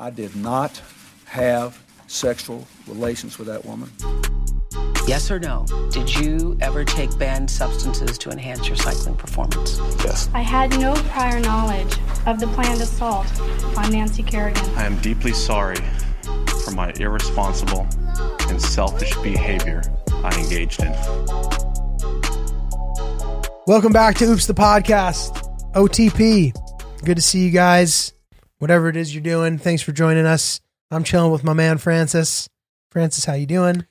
I did not have sexual relations with that woman. Yes or no? Did you ever take banned substances to enhance your cycling performance? Yes. I had no prior knowledge of the planned assault on Nancy Kerrigan. I am deeply sorry for my irresponsible and selfish behavior I engaged in. Welcome back to Oops the Podcast, OTP. Good to see you guys. Whatever it is you're doing, thanks for joining us. I'm chilling with my man Francis. Francis, how you doing?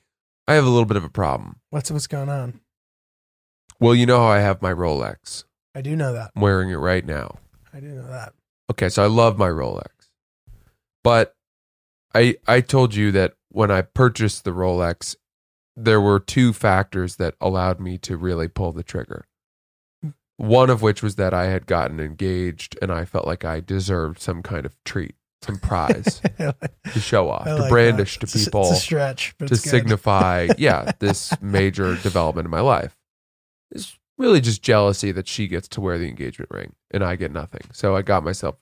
I have a little bit of a problem. What's what's going on? Well, you know how I have my Rolex. I do know that. I'm wearing it right now. I do know that. Okay, so I love my Rolex. But I I told you that when I purchased the Rolex, there were two factors that allowed me to really pull the trigger. One of which was that I had gotten engaged and I felt like I deserved some kind of treat, some prize to show off, I to brandish that. to It's a- people. It's a stretch, but to good. signify, yeah, this major development in my life. It's really just jealousy that she gets to wear the engagement ring and I get nothing. So I got myself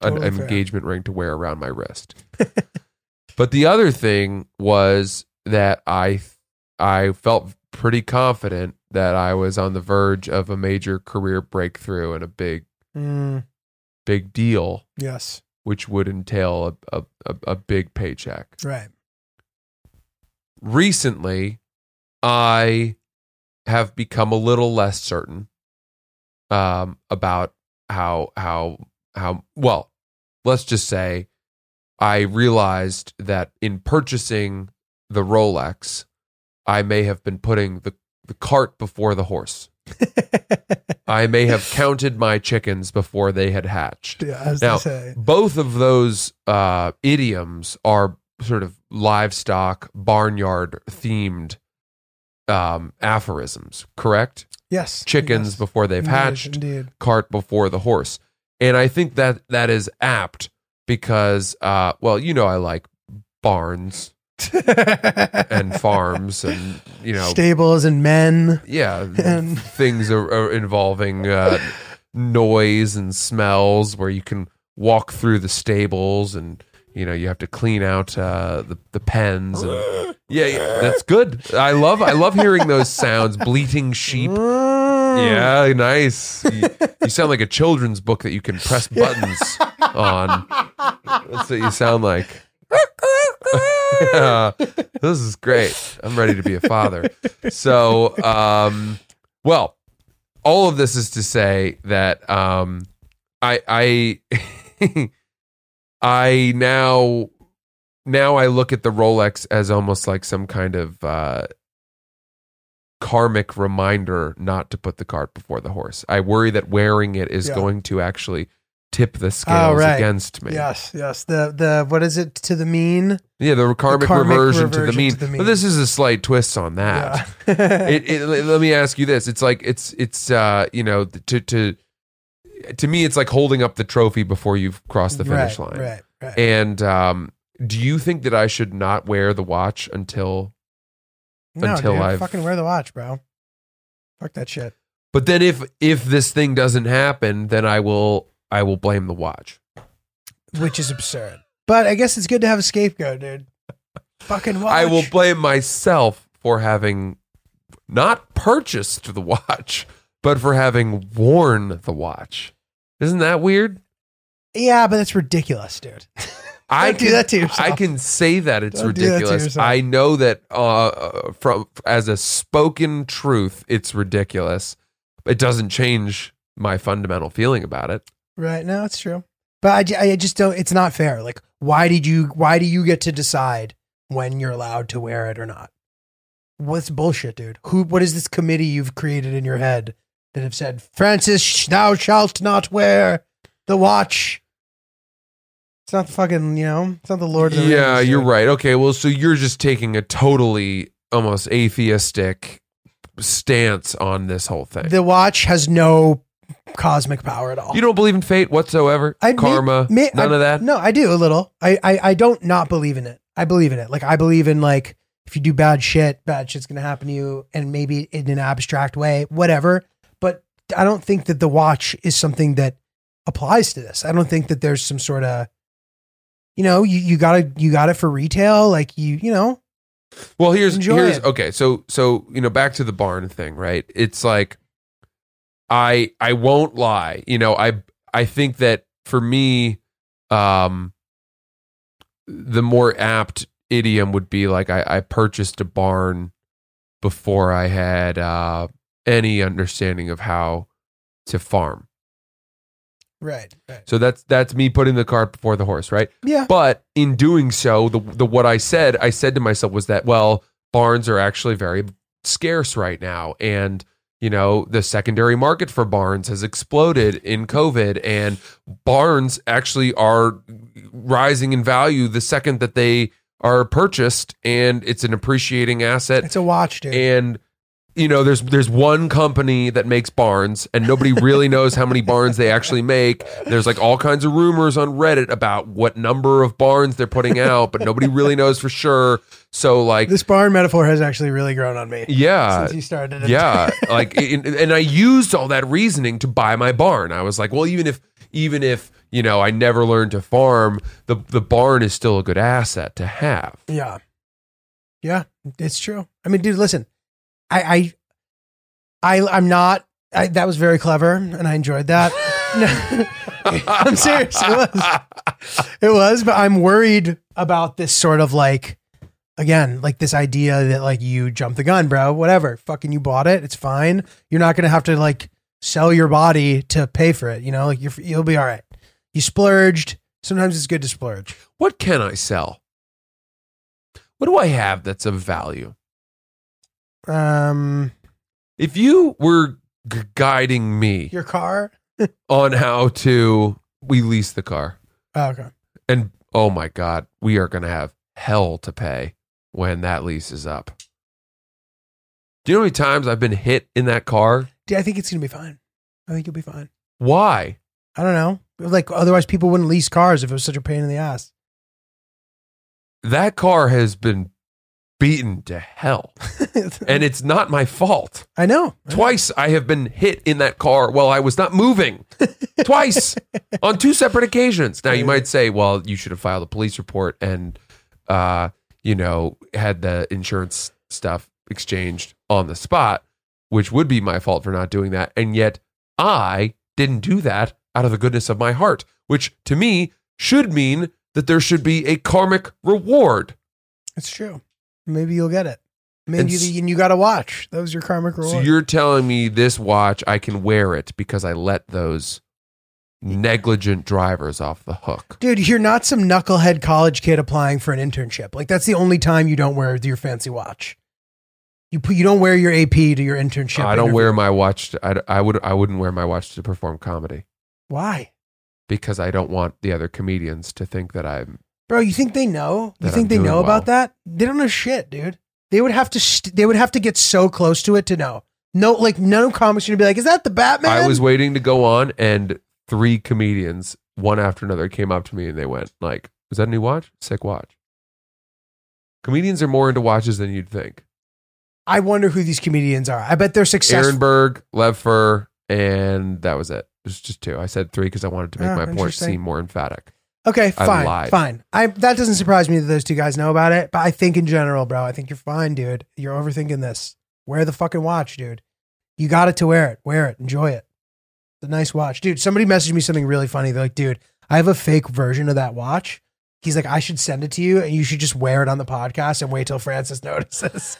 an, Totally an engagement ring to wear around my wrist. but the other thing was that I I felt pretty confident that I was on the verge of a major career breakthrough and a big Mm, big deal, yes, which would entail a a, a, a big paycheck. right. recently I have become a little less certain um, about how how how well. Let's just say I realized that in purchasing the Rolex, I may have been putting the the cart before the horse. I may have counted my chickens before they had hatched Yeah, as now, they say. both of those uh, idioms are sort of livestock, barnyard themed um, aphorisms, correct? Yes, Chickens yes. before they've Indeed, hatched, Indeed. cart before the horse. And I think that that is apt because, uh, well, you know, I like barns and farms and, you know, Stables and men. yeah, And- things are, are involving uh, noise and smells where you can walk through the stables and you know you have to clean out uh, the the pens and yeah, yeah, that's good. I love I love hearing those sounds, bleating sheep. Yeah, nice. You, you sound like a children's book that you can press buttons on. That's what you sound like. Yeah, this is great. I'm ready to be a father. So, um, well, all of this is to say that um, I I I now now I look at the Rolex as almost like some kind of uh, karmic reminder not to put the cart before the horse. I worry that wearing it is Yeah. going to actually tip the scales Oh, right. against me. Yes, yes. The the what is it to the mean? Yeah, the karmic, karmic reversion, to, the mean. to the mean. But this is a slight twist on that. Yeah. it, it, let me ask you this: It's like it's it's uh you know to to to me it's like holding up the trophy before you've crossed the finish right, line. Right, right. And um, do you think that I should not wear the watch until? no, until I've- fucking wear the watch, bro. Fuck that shit. But then if if this thing doesn't happen, then I will I will blame the watch. Which is absurd. But I guess it's good to have a scapegoat, dude. Fucking watch. I will blame myself for having not purchased the watch, but for having worn the watch. Isn't that weird? Yeah, but that's ridiculous, dude. I Don't do can, that to yourself. I can say that it's Don't do that ridiculous. I know that uh, from as a spoken truth, it's ridiculous. It doesn't change my fundamental feeling about it. Right. No, it's true. But I, I just don't. It's not fair. Like, why did you? Why do you get to decide when you're allowed to wear it or not? What's bullshit, dude? Who? What is this committee you've created in your head that have said, Francis, thou shalt not wear the watch? It's not the fucking. You know, it's not the Lord. Of the yeah, Rings, you're dude. right. Okay, well, so you're just taking a totally almost atheistic stance on this whole thing. The watch has no cosmic power at all. you don't believe in fate whatsoever, I may- karma, may- none I- of that. No, I do a little. I, I I don't not believe in it. I believe in it. Like I believe in like if you do bad shit, bad shit's gonna happen to you, and maybe in an abstract way, whatever. But I don't think that the watch is something that applies to this. I don't think that there's some sort of you know, you, you got it, you got it for retail. Like you, you know, Well, here's here's it. okay. So so you know, back to the barn thing, right? It's like I I won't lie. You know, I I think that for me, um, the more apt idiom would be like I, I purchased a barn before I had uh, any understanding of how to farm. right, right. So that's that's me putting the cart before the horse, right? Yeah. But in doing so, the the what I said, I said to myself was that well, barns are actually very scarce right now, and you know the secondary market for barns has exploded in COVID, and barns actually are rising in value the second that they are purchased, and it's an appreciating asset, It's a watch, dude. and you know there's there's one company that makes barns and nobody really knows how many barns they actually make there's like all kinds of rumors on reddit about what number of barns they're putting out but nobody really knows for sure so like this barn metaphor has actually really grown on me yeah since you started. it. yeah like in, and i used all that reasoning to buy my barn i was like well even if even if you know i never learned to farm the the barn is still a good asset to have Yeah. Yeah, it's true. I mean, dude, listen, I, I, I I'm not. I, that was very clever, and I enjoyed that. I'm serious. It was. It was, but I'm worried about this sort of like, again, like this idea that like you jumped the gun, bro. Whatever, fucking, you bought it. It's fine. You're not gonna have to like sell your body to pay for it. You know, like you're you'll be all right. You splurged. Sometimes it's good to splurge. what can i sell what do i have that's of value Um, If you were g- guiding me your car. on how to, we lease the car, Oh, okay. and oh my god, we are going to have hell to pay when that lease is up. Do you know how many times I've been hit in that car? Yeah, I think it's gonna be fine. I think you'll be fine. Why? I don't know. Like otherwise, people wouldn't lease cars if it was such a pain in the ass. That car has been beaten to hell, and it's not my fault. I know. Twice I have been hit in that car while I was not moving. Twice on two separate occasions. Now you might say, well, you should have filed a police report and uh, you know, had the insurance stuff exchanged on the spot, which would be my fault for not doing that. And yet I didn't do that out of the goodness of my heart, which to me should mean that there should be a karmic reward. It's true. Maybe you'll get it. And Maybe s- you, and you got to watch. That was your karmic reward. So you're telling me this watch I can wear it because I let those negligent drivers off the hook. Dude, you're not some knucklehead college kid applying for an internship. Like that's the only time you don't wear your fancy watch. You put, you don't wear your AP to your internship. I don't interview. wear my watch. To, I, I would I wouldn't wear my watch to perform comedy Why, because I don't want the other comedians to think that I'm. Bro? You think they know? You think I'm they know about that? They don't know shit, dude. They would have to. St- they would have to get so close to it to know. No, like no comics are gonna be like, "Is that the Batman?" I was waiting to go on, and three comedians, one after another, came up to me and they went like, "Is that a new watch? Sick watch." Comedians are more into watches than you'd think. I wonder who these comedians are. I bet they're successful. Aaron Berg, Lev and that was it. There's just two. I said three because I wanted to make Oh, my point seem more emphatic. Okay, fine, lied. fine. I that doesn't surprise me that those two guys know about it, but I think in general, bro, I think you're fine, dude. You're overthinking this. Wear the fucking watch, dude. You got it to wear it. Wear it. Enjoy it. It's a nice watch, dude. Somebody messaged me something really funny. They're like, dude, I have a fake version of that watch. He's like, I should send it to you, and you should just wear it on the podcast and wait till Francis notices.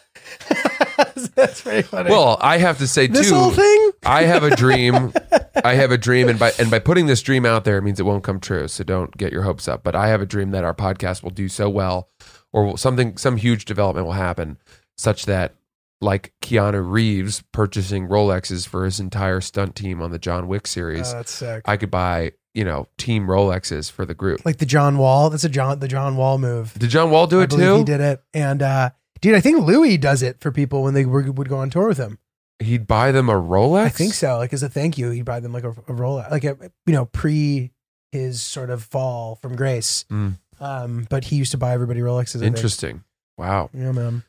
That's pretty funny. Well, I have to say this too. whole thing. I have a dream. I have a dream, and by and by putting this dream out there, it means it won't come true. So don't get your hopes up. But I have a dream that our podcast will do so well, or something, some huge development will happen, such that, like Keanu Reeves purchasing Rolexes for his entire stunt team on the John Wick series, Oh, that's sick. I could buy, you know, team Rolexes for the group. like the John Wall. That's a John the John Wall move. Did John Wall do I it too? He did it, and uh, dude, I think Louis does it for people when they were, would go on tour with him. He'd buy them a Rolex. I think so. Like as a thank you, he'd buy them like a, a roll, like a you know pre his sort of fall from grace. Mm. Um, but he used to buy everybody Rolexes. I. Interesting. Wow, Yeah, man.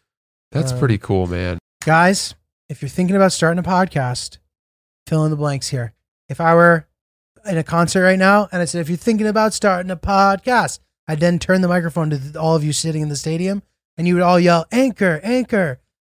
that's Uh, pretty cool, man. Guys, if you're thinking about starting a podcast, fill in the blanks here. If I were in a concert right now and I said, if you're thinking about starting a podcast, I'd then turn the microphone to all of you sitting in the stadium, and you would all yell, Anchor, Anchor.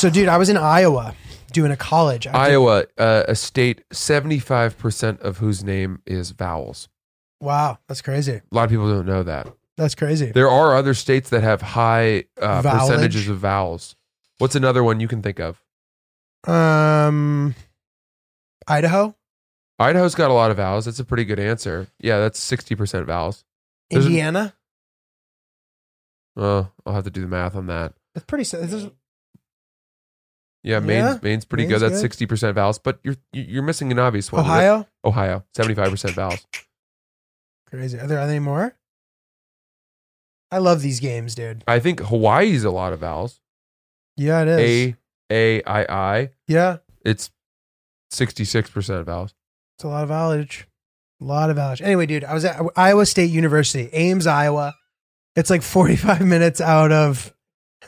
So, dude, I was in Iowa doing a college. I did- Iowa, uh, a state, 75% of whose name is vowels. wow, that's crazy. A lot of people don't know that. That's crazy. There are other states that have high uh, Vowelage? percentages of vowels. What's another one you can think of? Um, Idaho, Idaho's got a lot of vowels. That's a pretty good answer. Yeah, that's 60% vowels. There's an- Indiana. Oh, I'll have to do the math on that. That's pretty. s- this is- Yeah, Maine's, Yeah, Maine's pretty Maine's good. That's 60% vowels, but you're you're missing an obvious one. Ohio. Ohio, 75% vowels. Crazy. Are there any more? I love these games, dude. I think Hawaii's a lot of vowels. Yeah, it is. A A I I. yeah, It's 66% of vowels. it's a lot of knowledge. A lot of knowledge. Anyway, dude, I was at Iowa State University, Ames, Iowa. It's like 45 minutes out of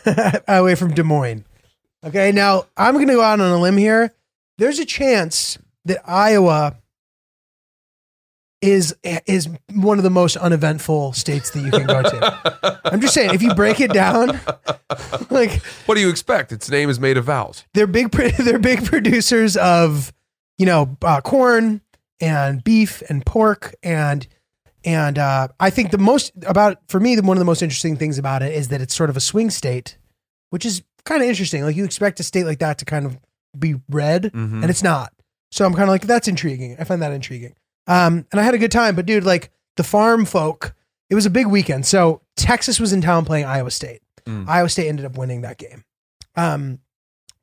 away from Des Moines. Okay, now I'm going to go out on a limb here. There's a chance that Iowa is is one of the most uneventful states that you can go to. I'm just saying, if you break it down, like What do you expect? Its name is made of vowels. they're big they're big producers of you know uh, corn and beef and pork and and uh, I think the most about for me the one of the most interesting things about it is that it's sort of a swing state, which is kind of interesting. Like you expect a state like that to kind of be red, Mhm. and it's not. So I'm kind of like that's intriguing. I find that intriguing. Um, and I had a good time, but dude, like the farm folk, it was a big weekend. So Texas was in town playing Iowa State. Mm. Iowa State ended up winning that game. Um,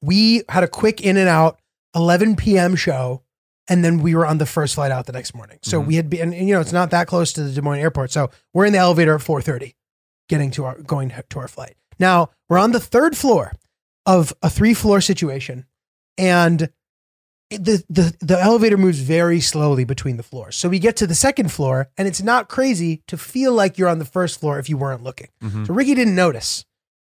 we had a quick in and out 11 p.m. show, and then we were on the first flight out the next morning. So Mhm. we had been, and, you know, it's not that close to the Des Moines airport. So we're in the elevator at 4:30, getting to our going to our flight. Now we're on the third floor of a three floor situation, and the, the the elevator moves very slowly between the floors. So we get to the second floor, and it's not crazy to feel like you're on the first floor if you weren't looking. Mhm. So Ricky didn't notice.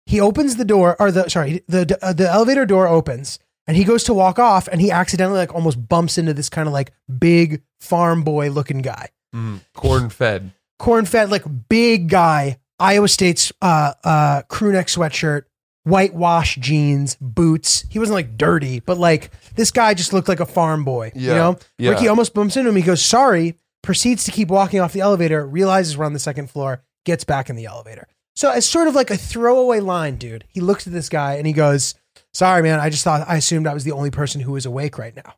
He opens the door, or the sorry, the uh, the elevator door opens, and he goes to walk off, and he accidentally like almost bumps into this kind of like big farm boy looking guy, Mhm. Corn fed. corn fed like big guy, Iowa State's uh uh crew neck sweatshirt, whitewash jeans, boots. He wasn't like dirty, but like this guy just looked like a farm boy. You know, yeah. Ricky almost bumps into him. He goes sorry, proceeds to keep walking off the elevator, realizes we're on the second floor, gets back in the elevator. So it's sort of like a throwaway line, dude. He looks at this guy and he goes, "Sorry, man. I just thought I assumed I was the only person who was awake right now."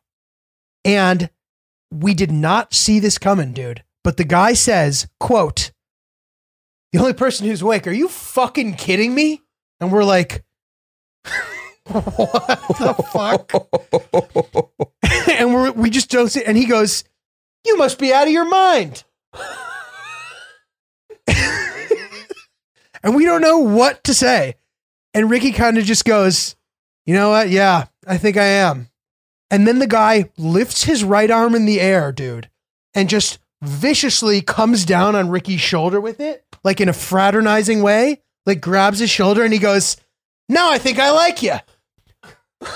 And we did not see this coming, dude. But the guy says, "quote The only person who's awake. Are you fucking kidding me?" And we're like, "What the fuck?" and we're, we just don't see. And he goes, "You must be out of your mind." and we don't know what to say. And Ricky kind of just goes, "You know what? Yeah, I think I am." And then the guy lifts his right arm in the air, dude, and just viciously comes down on Ricky's shoulder with it, like in a fraternizing way, like grabs his shoulder and he goes, "Now I think I like you."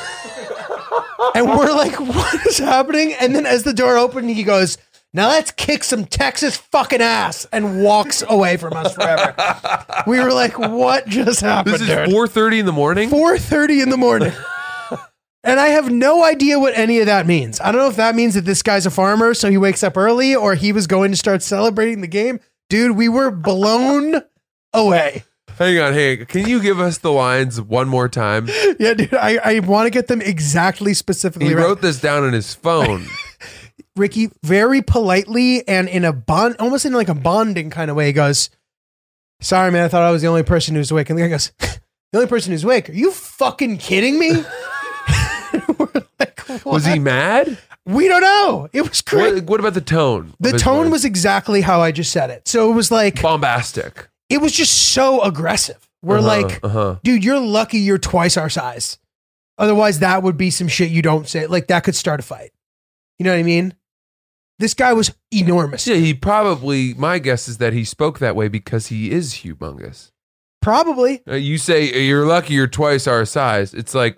and we're like, "What is happening?" And then as the door opened, he goes, "Now let's kick some Texas fucking ass," and walks away from us forever. we were like, "What just happened?" This is dude? 4:30 in the morning. 4:30 in the morning. And I have no idea what any of that means. I don't know if that means that this guy's a farmer so he wakes up early or he was going to start celebrating the game. Dude, we were blown away. Hang on, on. Can you give us the lines one more time? Yeah, dude, I, I want to get them exactly specifically He right. wrote this down on his phone. Ricky very politely and in a bond, almost in like a bonding kind of way, he goes, Sorry, man, I thought I was the only person who's awake. And the guy goes, The only person who's awake? Are you fucking kidding me? Like, Was he mad? We don't know. It was crazy. What, what about the tone? The tone was exactly how I just said it. So it was like bombastic. it was just so aggressive. We're Uh-huh, like, uh-huh. dude, you're lucky you're twice our size. Otherwise, that would be some shit you don't say. Like that could start a fight. You know what I mean? This guy was enormous. Yeah, he probably. My guess is that he spoke that way because he is humongous. Probably. Uh, you say "Uh, you're lucky you're twice our size. It's like,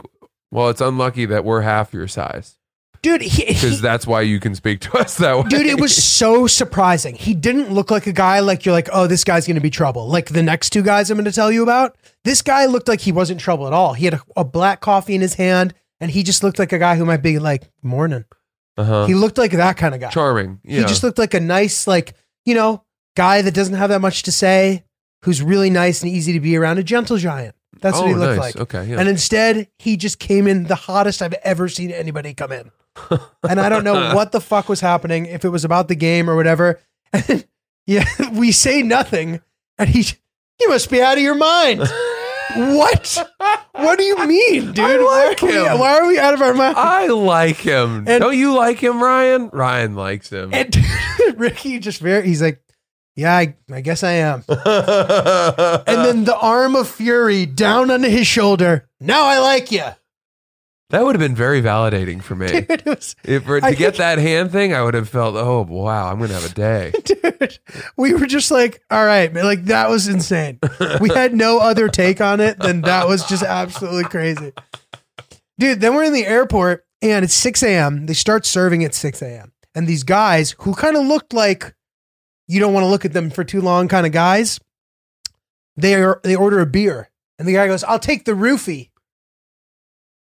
well, it's unlucky that we're half your size Dude, because that's why you can speak to us that way. dude, it was so surprising. He didn't look like a guy like you're like, oh, this guy's gonna be trouble. Like the next two guys I'm gonna tell you about. This guy looked like he wasn't trouble at all. He had a, a black coffee in his hand, and he just looked like a guy who might be like, morning. uh-huh. He looked like that kind of guy. charming. Yeah. He just looked like a nice, like, you know, guy that doesn't have that much to say, who's really nice and easy to be around, a gentle giant. That's oh, what he oh, looked nice. like. Okay. Yeah. And instead, he just came in the hottest I've ever seen anybody come in. and I don't know what the fuck was happening, if it was about the game or whatever. And yeah, we say nothing, and he, you must be out of your mind. what? What do you mean, dude? Like why, are we, him. why are we out of our mind? I like him. And- Don't you like him, Ryan? Ryan likes him. And Ricky just very, he's like, yeah, I, I guess I am. and then the arm of fury down on his shoulder. Now I like you. that would have been very validating for me. Dude, was, If to I get think- that hand thing, I would have felt, oh wow, I'm gonna have a day. dude, we were just like, all right, man, like that was insane. We had no other take on it than that was just absolutely crazy. Dude, then we're in the airport and it's 6 a.m. They start serving at 6 a.m. And these guys who kind of looked like you don't want to look at them for too long kind of guys, they are they order a beer. And the guy goes, I'll take the roofie.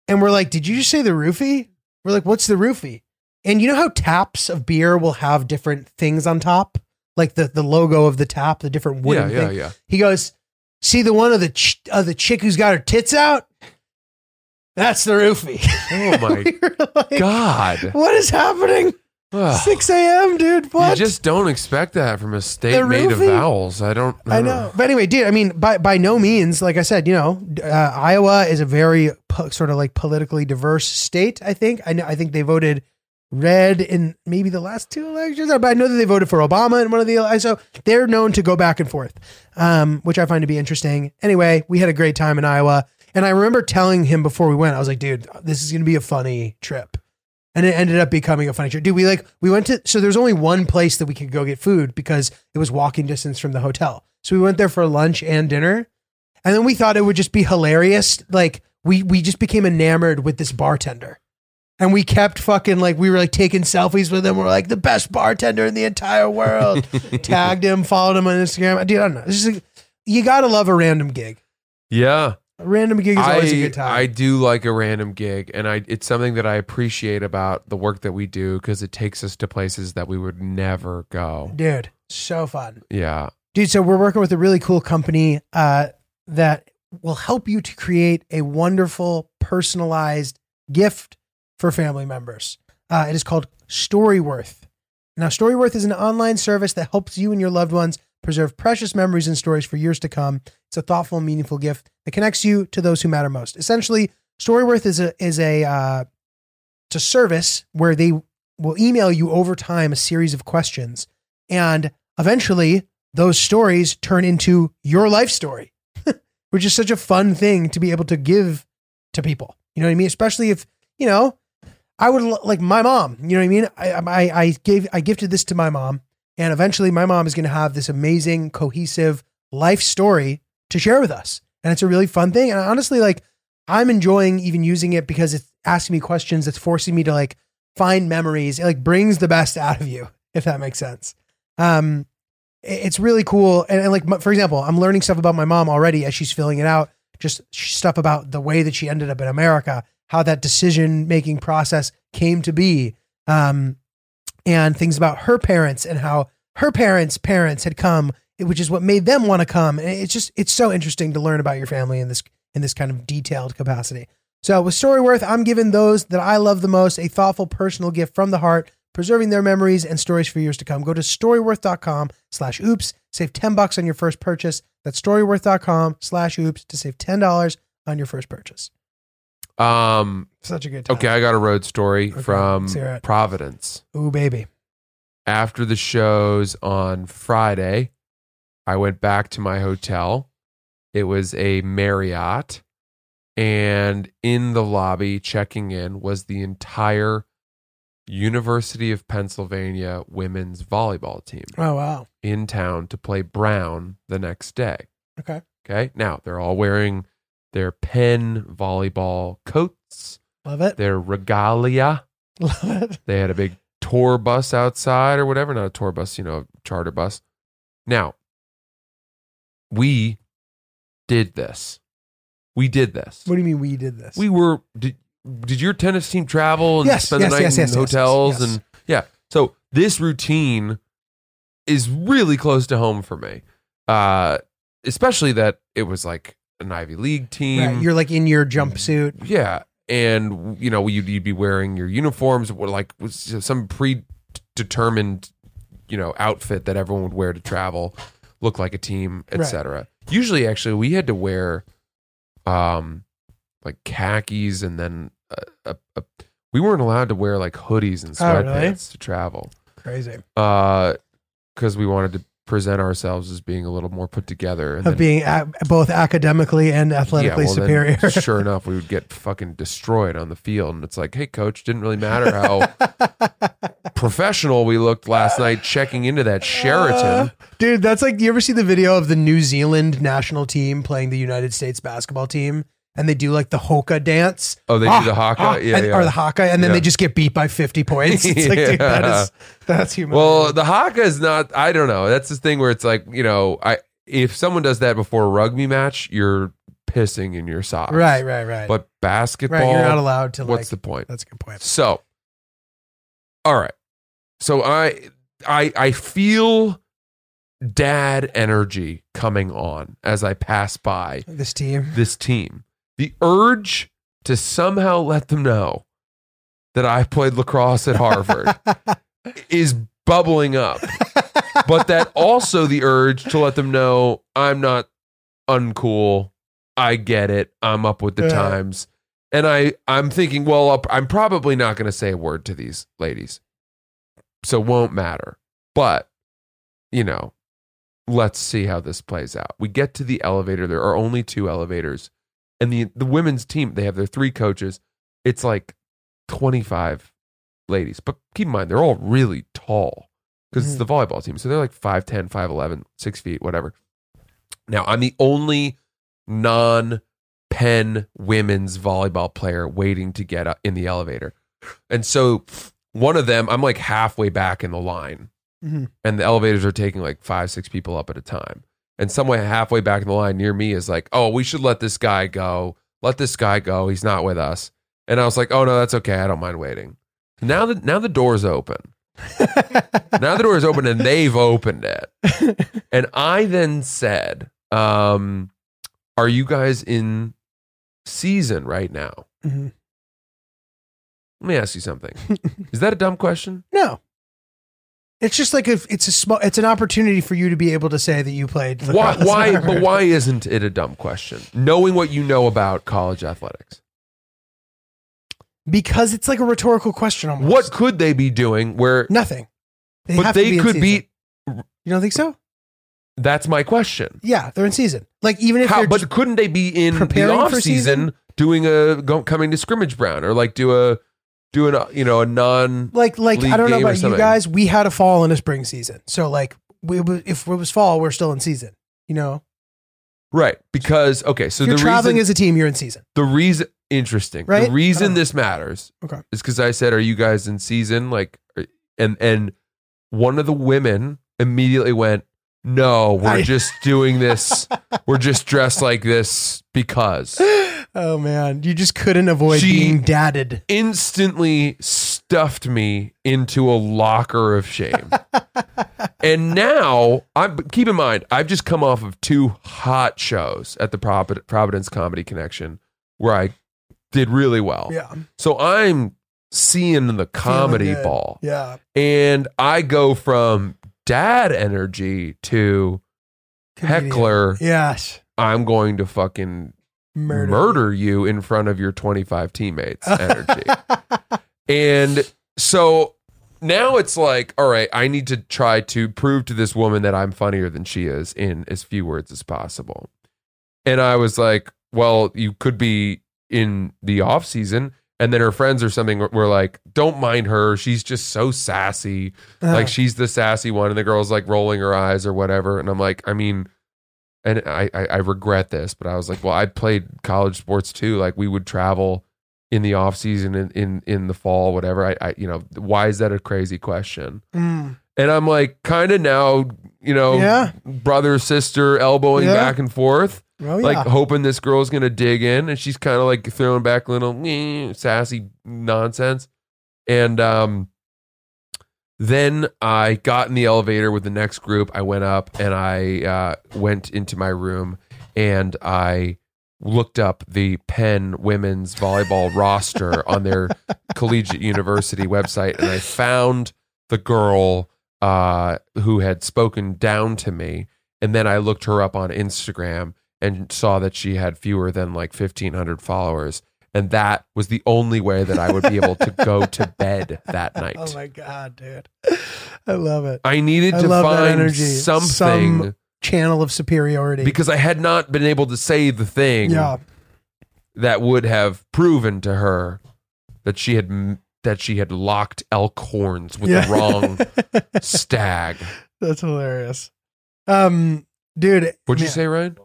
And we're like, Did you just say the roofie? We're like, What's the roofie? And you know how taps of beer will have different things on top? Like the, the logo of the tap, the different wooden yeah, thing. yeah. He goes, See the one of the ch- of the chick who's got her tits out? That's the roofie. Oh my We like, God. What is happening? Ugh. 6 a.m., dude. What? You just don't expect that from a state The made of vowels. I don't. I know. But anyway, dude, I mean, by by no means, like I said, you know, uh, Iowa is a very po- sort of like politically diverse state. I think. I know. I think they voted red in maybe the last two elections, but I know that they voted for Obama in one of the. So they're known to go back and forth, um, which I find to be interesting. Anyway, we had a great time in Iowa, and I remember telling him before we went, I was like, dude, this is going to be a funny trip. And it ended up becoming a funny trip. Dude, we like we went to so there's only one place that we could go get food because it was walking distance from the hotel. So we went there for lunch and dinner. And then we thought it would just be hilarious. Like we we just became enamored with this bartender. And we kept fucking like we were like taking selfies with him. We're like the best bartender in the entire world. Tagged him, followed him on Instagram. Dude, I don't know. It's just like, you gotta love a random gig. Yeah, random gig is always a good time. I do like a random gig, and I it's something that I appreciate about the work that we do because it takes us to places that we would never go. Dude, so fun. Yeah, Dude, so we're working with a really cool company uh, that will help you to create a wonderful, personalized gift for family members. Uh, it is called Storyworth. Now, Storyworth is an online service that helps you and your loved ones preserve precious memories and stories for years to come. It's a thoughtful and meaningful gift that connects you to those who matter most. Essentially, Storyworth is a is a uh, it's a service where they will email you over time a series of questions, and eventually those stories turn into your life story, which is such a fun thing to be able to give to people. You know what I mean? Especially if, you know, I would like my mom, you know what I mean? I, I, I gave, I gifted this to my mom and eventually my mom is going to have this amazing, cohesive life story to share with us. And it's a really fun thing. And honestly, like I'm enjoying even using it because it's asking me questions. It's forcing me to like find memories. It like brings the best out of you, if that makes sense. Um, it's really cool. And, and like, for example, I'm learning stuff about my mom already as she's filling it out, just stuff about the way that she ended up in America, how that decision making process came to be. Um, and things about her parents and how her parents' parents had come, which is what made them want to come. And it's just, it's so interesting to learn about your family in this, in this kind of detailed capacity. So with Storyworth, I'm giving those that I love the most a thoughtful personal gift from the heart, preserving their memories and stories for years to come. Go to storyworth.com slash oops, save 10 bucks on your first purchase. That's storyworth.com slash oops to save $10 on your first purchase. Um. Such a good time. Okay, I got a road story Okay, from let's hear it. Providence. Ooh, baby. After the shows on Friday, I went back to my hotel. It was a Marriott. And in the lobby, checking in, was the entire University of Pennsylvania women's volleyball team Oh wow. in town to play Brown the next day. Okay. Okay. Now they're all wearing their Penn volleyball coats, Love it. their regalia. Love it. They had a big tour bus outside or whatever. Not a tour bus, you know, a charter bus. Now, we did this. We did this. What do you mean we did this? We were. Did, did your tennis team travel and Yes, spend yes, the night yes, in yes, yes, hotels yes. and yeah? So this routine is really close to home for me, uh, especially that it was like an Ivy League team. right. You're like in your jumpsuit. Yeah, and you know you'd, you'd be wearing your uniforms, or like was some predetermined, you know, outfit that everyone would wear to travel, look like a team, Right. etc. Usually, actually, we had to wear, um, like khakis, and then a, a, a, we weren't allowed to wear like hoodies and Oh, sweatpants really? to travel, Crazy. uh, because we wanted to present ourselves as being a little more put together. And Of then- being a- both academically and athletically well, then, superior. sure enough, we would get fucking destroyed on the field. And it's like, hey, coach, didn't really matter how professional we looked last night checking into that Sheraton. Uh, dude, that's like you ever see the video of the New Zealand national team playing the United States basketball team and they do like the hoka dance. Oh, they do the ah, haka? Ah, yeah, and- yeah. Or the haka, and then Yeah. they just get beat by 50 points. It's like, Yeah. is that's human. Well, the haka is not, I don't know. That's this thing where it's like, you know, I if someone does that before a rugby match, you're pissing in your socks. right, right, right. But basketball, right, you're not allowed to what's like the point? That's a good point. So, all right. So I I I feel dad energy coming on as I pass by This team. this team. The urge to somehow let them know that I played lacrosse at Harvard is bubbling up. But that also the urge to let them know I'm not uncool. I get it. I'm up with the Yeah. times. And I I'm thinking, well, I'm probably not going to say a word to these ladies. So it won't matter. But, you know, let's see how this plays out. We get to the elevator. There are only two elevators. And the the women's team, they have their three coaches. It's like 25 ladies. But keep in mind, they're all really tall because it's the volleyball team. So they're like 5'10, 5'11, 6 feet, whatever. Now, I'm the only non Penn women's volleyball player waiting to get up in the elevator. And so one of them, I'm like halfway back in the line, Mhm. and the elevators are taking like five, six people up at a time. And somewhere halfway back in the line near me is like, oh, we should let this guy go. Let this guy go. He's not with us. And I was like, oh no, that's okay. I don't mind waiting. Now that now the door's open. now the door is open and they've opened it. And I then said, um, are you guys in season right now? Mhm. Let me ask you something. Is that a dumb question? No. It's just like if it's a small it's an opportunity for you to be able to say that you played Why why but why isn't it a dumb question? Knowing what you know about college athletics. Because it's like a rhetorical question almost. What could they be doing where Nothing. They but they be could be You don't think so? that's my question. Yeah, they're in season. Like even if How, they're but couldn't they be in the off season season? doing a go, coming to scrimmage brown or like do a doing a you know a non like like I don't know about you guys. We had a fall and a spring season, so like we if it was fall, we're still in season. You know, right because okay so if you're the traveling reason as a team, you're in season. the reason interesting Right? the reason this matters Okay. is because I said are you guys in season like uh, and and one of the women immediately went no we're I- just doing this we're just dressed like this because Oh man, you just couldn't avoid She- being dadded. instantly stuffed me into a locker of shame. and now, I'm keep in mind, I've just come off of two hot shows at the Provid- Providence Comedy Connection where I did really well. Yeah, So I'm seeing the comedy good. ball, yeah. and I go from dad energy to Comedian. heckler. Yes, I'm going to fucking murder. murder you in front of your 25 teammates energy. and so now it's like, all right, I need to try to prove to this woman that I'm funnier than she is in as few words as possible. And I was like, well, you could be in the off season. And then her friends or something were like, don't mind her. She's just so sassy. Like she's the sassy one. And the girl's like rolling her eyes or whatever. And I'm like, I mean, and I, I, I regret this, but I was like, well, I played college sports too. Like we would travel in the off season in, in, in the fall, whatever. I, I, you know, why is that a crazy question? Mm. And I'm like, kind of now, you know, Yeah. brother, sister, elbowing Yeah. back and forth Oh, yeah. like hoping this girl's gonna dig in, and she's kind of like throwing back little sassy nonsense. And um, then I got in the elevator with the next group. I went up and I uh, went into my room and I looked up the Penn women's volleyball roster on their collegiate university website, and I found the girl uh, who had spoken down to me. And then I looked her up on Instagram and saw that she had fewer than like 1,500 followers. And that was the only way that I would be able to go to bed that night. Oh my god, dude. I love it. I needed I to love that find energy. something Some channel of superiority. because I had not been able to say the thing yeah, that would have proven to her that she had that she had locked elk horns with Yeah. the wrong stag. that's hilarious. Um, dude, What'd you say, Ryan?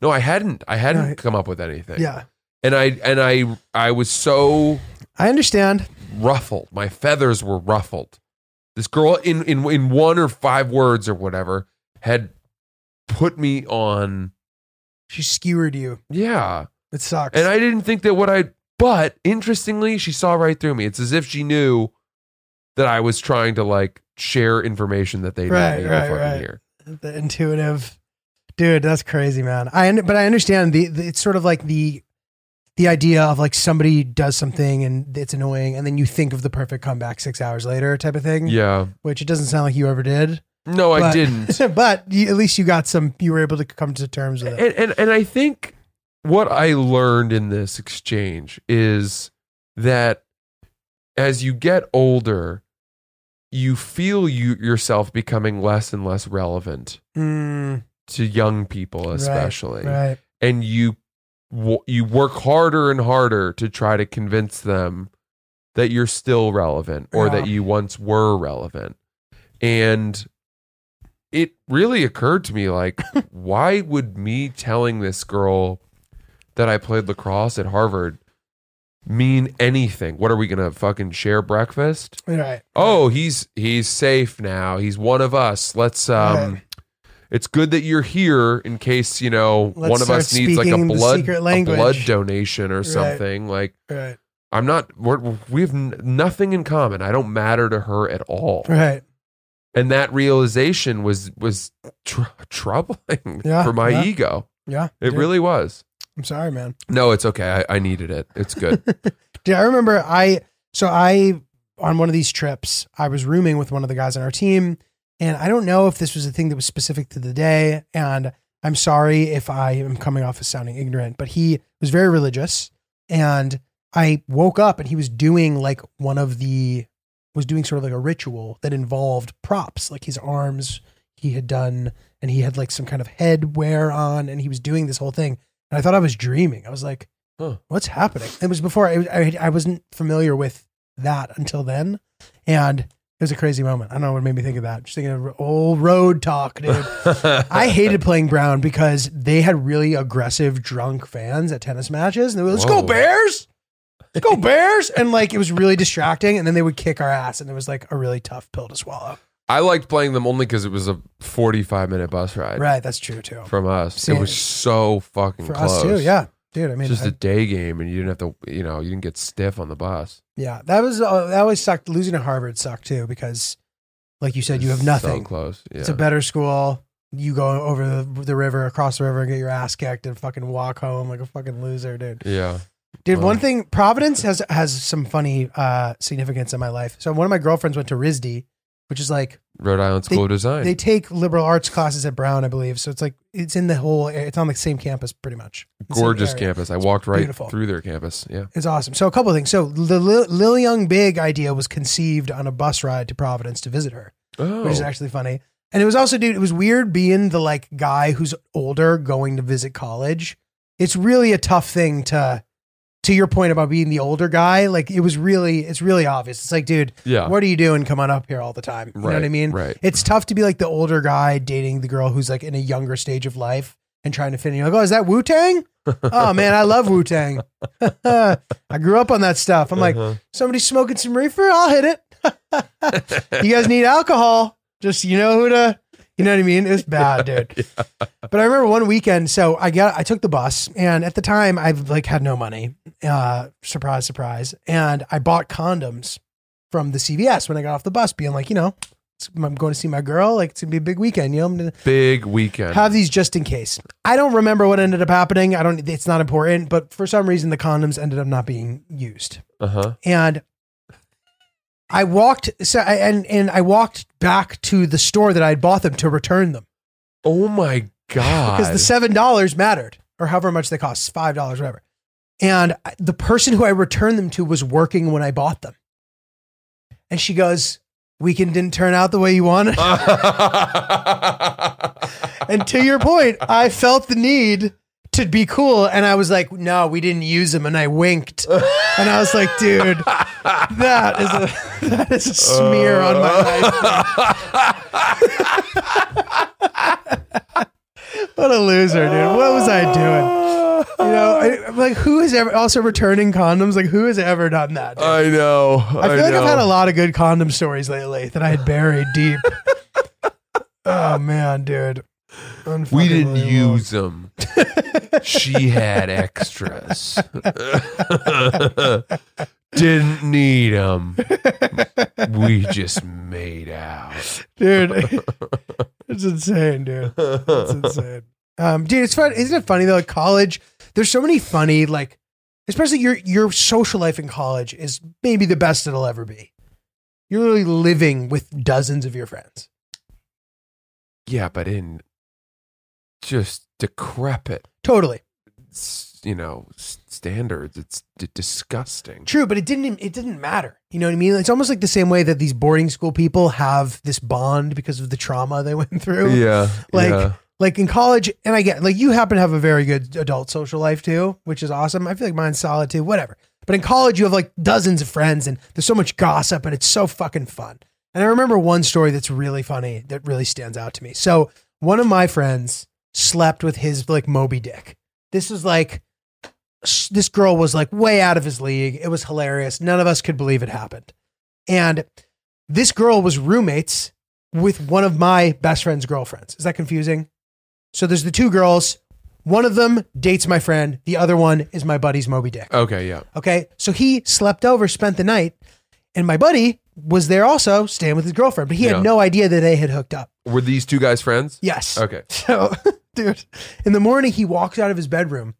No, I hadn't. I hadn't No, come up with anything. Yeah, and I and I I was so I understand. ruffled. My feathers were ruffled. This girl in in in one or five words or whatever had put me on. She skewered you. Yeah, It sucks. and I didn't think that what I. But interestingly, she saw right through me. It's as if she knew that I was trying to like share information that they didn't need to right, fucking right. hear. the intuitive dude that's crazy man i un- but i understand the, the it's sort of like the the idea of like somebody does something and it's annoying and then you think of the perfect comeback six hours later type of thing. Yeah. which it doesn't sound like you ever did. No, I didn't. but you, at least you got some you were able to come to terms with it. And, and and I think what I learned in this exchange is that as you get older, you feel you yourself becoming less and less relevant Mm, to young people, especially, right. And you you work harder and harder to try to convince them that you're still relevant or Yeah. that you once were relevant, and it really occurred to me like why would me telling this girl that I played lacrosse at Harvard mean anything? What are we gonna fucking share breakfast? right Oh, he's he's safe now. He's one of us. Let's um Right. It's good that you're here in case, you know, Let's one of us needs like a blood a blood donation or Right. something. Like right I'm not we're, we have n- nothing in common. I don't matter to her at all. right And that realization was was tr- troubling Yeah, for my yeah. ego. yeah It dude, really was. i'm sorry man No, it's okay. I, I needed it. It's good. Dude, I remember I so I on one of these trips, I was rooming with one of the guys on our team, and I don't know if this was a thing that was specific to the day, and I'm sorry if I am coming off as sounding ignorant, but he was very religious, and I woke up and he was doing like one of the was doing sort of like a ritual that involved props, like his arms he had done, and he had like some kind of head wear on, and he was doing this whole thing, and I thought I was dreaming. I was like Huh. what's happening? It was before I, I I wasn't familiar with that until then, and it was a crazy moment. I don't know what made me think of that. Just thinking of old road talk, dude. I hated playing Brown because they had really aggressive drunk fans at tennis matches, and they were like, let's Whoa. go Bears, let's go Bears, and like it was really distracting. And then they would kick our ass, and it was like a really tough pill to swallow. I liked playing them only because it was a 45 minute bus ride Right, that's true too. from us. See, it was so fucking For close. us too, yeah, dude. I mean, just I- a day game, and you didn't have to, you know, you didn't get stiff on the bus. Yeah, that was uh, that always sucked. Losing to Harvard sucked too because, like you said, you have nothing. So close. Yeah. It's a better school. You go over the, the river, across the river, and get your ass kicked, and fucking walk home like a fucking loser, dude. yeah. Dude, one thing, Providence has has some funny uh, significance in my life. So one of my girlfriends went to RISD, which is like Rhode Island School of Design. they take liberal arts classes at Brown, I believe. So it's like it's in the whole. It's on the same campus, pretty much. Gorgeous campus. I walked right beautiful. through their campus. Yeah. It's awesome. So a couple of things. So the Lil, Lil Young Big idea was conceived on a bus ride to Providence to visit her, Oh. which is oh. actually funny. And it was also, dude, it was weird being the like guy who's older going to visit college. It's really a tough thing to, to your point about being the older guy. Like it was really, it's really obvious. It's like, dude, yeah. what are you doing? Come on up here all the time. You know what I mean? right. It's tough to be like the older guy dating the girl who's like in a younger stage of life and trying to fit in. You're like, oh, is that Wu Tang? oh man, I love Wu Tang. I grew up on that stuff. I'm like, Uh-huh. somebody smoking some reefer, I'll hit it. you guys need alcohol. Just you know who to. You know what I mean? It was bad, dude. But I remember one weekend. So I got, I took the bus, and at the time, I've like had no money. Uh, surprise, surprise. And I bought condoms from the CVS when I got off the bus, being like, you know, I'm going to see my girl. Like it's gonna be a big weekend. You know, I'm gonna Big weekend. have these just in case. I don't remember what ended up happening. I don't. It's not important. But for some reason, the condoms ended up not being used uh huh. and I walked so I, and and I walked back to the store that I had bought them to return them Oh my god. because the seven dollars mattered or however much they cost five dollars whatever. And the person who I returned them to was working when I bought them, and she goes, "Weekend didn't turn out the way you wanted." and to your point, I felt the need to be cool, and I was like, "No, we didn't use them," and I winked, and I was like, "Dude, that is a that is a smear on my life." what a loser, dude! What was I doing? You know, I, like who has ever also returning condoms? Like who has ever done that? dude? I know. I feel like I've had a lot of good condom stories lately that I had buried deep. oh man, dude. We didn't use them. she had extras. didn't need them. We just made out. dude. it's insane, dude. It's insane. Um, dude, it's fun. Isn't it funny though? Like college, there's so many funny, like, especially your your social life in college is maybe the best it'll ever be. You're literally living with dozens of your friends. Yeah, but in just decrepit, Totally s- you know, s- standards. It's d- disgusting. true, but it didn't. It didn't matter. You know what I mean? It's almost like the same way that these boarding school people have this bond because of the trauma they went through. Yeah, Like, yeah. like in college, and I get like you happen to have a very good adult social life too, which is awesome. I feel like mine's solid too, whatever. But in college, you have like dozens of friends, and there's so much gossip, and it's so fucking fun. And I remember one story that's really funny that really stands out to me. So one of my friends slept with his like Moby Dick. This was like this girl was like way out of his league. It was hilarious. None of us could believe it happened. And this girl was roommates with one of my best friend's girlfriends. Is that confusing? So there's the two girls. One of them dates my friend. The other one is my buddy's Moby Dick. Okay, yeah. Okay. So he slept over, spent the night, and my buddy was there also staying with his girlfriend, but he Yeah. had no idea that they had hooked up. Were these two guys friends? Yes. Okay. So, dude, in the morning, he walks out of his bedroom,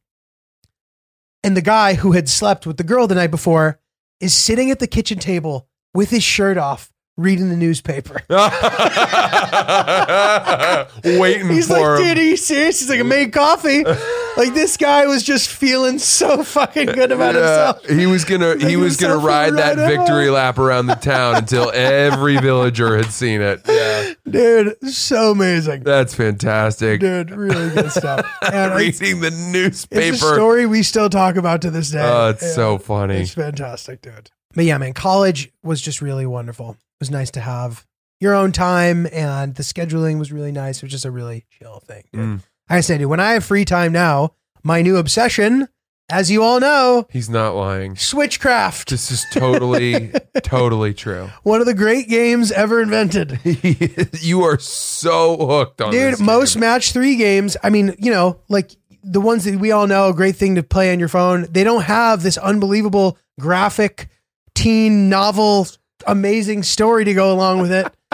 and the guy who had slept with the girl the night before is sitting at the kitchen table with his shirt off, reading the newspaper. Waiting He's for like, him. dude, are you serious? He's like, I made coffee. like this guy was just feeling so fucking good about Yeah, himself. he was gonna he was gonna ride that right victory lap around the town until every villager had seen it. Yeah, Dude, so amazing. that's fantastic. Dude, really good stuff. And Reading the it's a newspaper. story we still talk about to this day. Oh, it's Yeah. so funny. It's fantastic, dude. But yeah, man, college was just really wonderful. It was nice to have your own time, and the scheduling was really nice. It was just a really chill thing. Mm. I said, dude, when I have free time now, my new obsession, as you all know, He's not lying. Switchcraft. This is totally, totally true. One of the great games ever invented. you are so hooked on Dude, this most game. match three games, I mean, you know, like the ones that we all know, a great thing to play on your phone, they don't have this unbelievable graphic teen novel, amazing story to go along with it